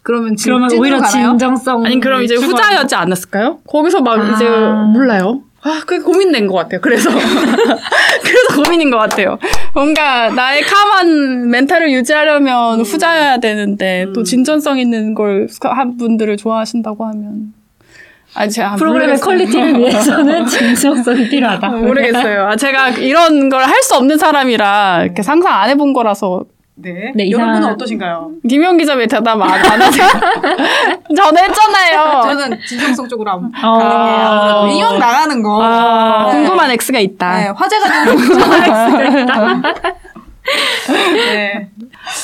그러면 진, 그러면 오히려 가나요? 진정성 아니 그럼 이제 추구하는- 후자였지 않았을까요? 거기서 막 아. 이제 몰라요. 아, 그게 고민된 것 같아요. 그래서 그래서 고민인 것 같아요. 뭔가 나의 calm한 mental을 유지하려면 후자여야 되는데 음. 또 진정성 있는 걸 한 분들을 좋아하신다고 하면 아 제가 프로그램의 모르겠어요. quality를 위해서는 진정성이 필요하다. 모르겠어요. 아, 제가 이런 걸 할 수 없는 사람이라 이렇게 상상 안 해본 거라서 네. 네, 여러분은 어떠신가요? 김용 기자 왜 대답 안, 안 하세요? 저는 했잖아요. 저는 진정성 쪽으로 안 어. 가는 게 이왕 나가는 거 아, 네. 궁금한 X가 있다. 네, 화제가 되는 거 네.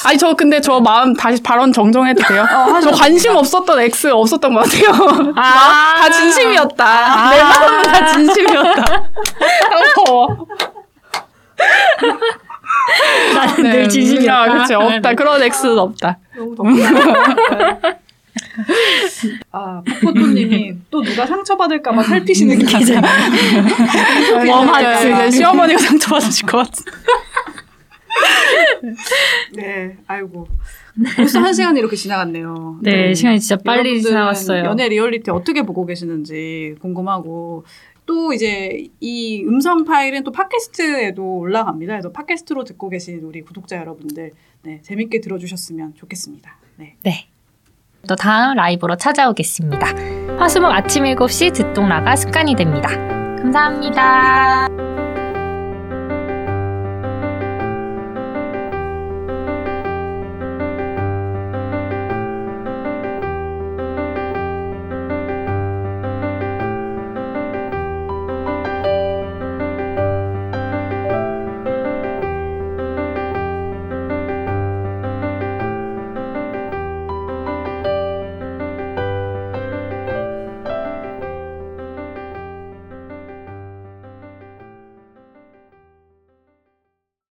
아니 저 근데 저 마음 다시 발언 정정해도 돼요? 저 관심 없었던 X 없었던 것 같아요. 마- 다 진심이었다. 내 마음은 다 진심이었다. 아, 더워. 나는 늘 진심이었다. 아, 그치 없다. 그런 X는 없다. 너무 덥다. 아, 포포토님이 또 누가 상처받을까봐 살피시는 기자. warm heart. 이제 시어머니가 상처받으실 것 같은. 네, 아이고. 벌써 한 시간이 이렇게 지나갔네요. 네, 시간이 진짜 빨리 지나갔어요. 연애 리얼리티 어떻게 보고 계시는지 궁금하고 또 이제 이 음성 파일은 또 팟캐스트에도 올라갑니다. 그래서 팟캐스트로 듣고 계신 우리 구독자 여러분들 네, 재밌게 들어주셨으면 좋겠습니다. 네. 네. 또 다음 라이브로 찾아오겠습니다. 화수목 아침 7시 듣동라가 습관이 됩니다. 감사합니다.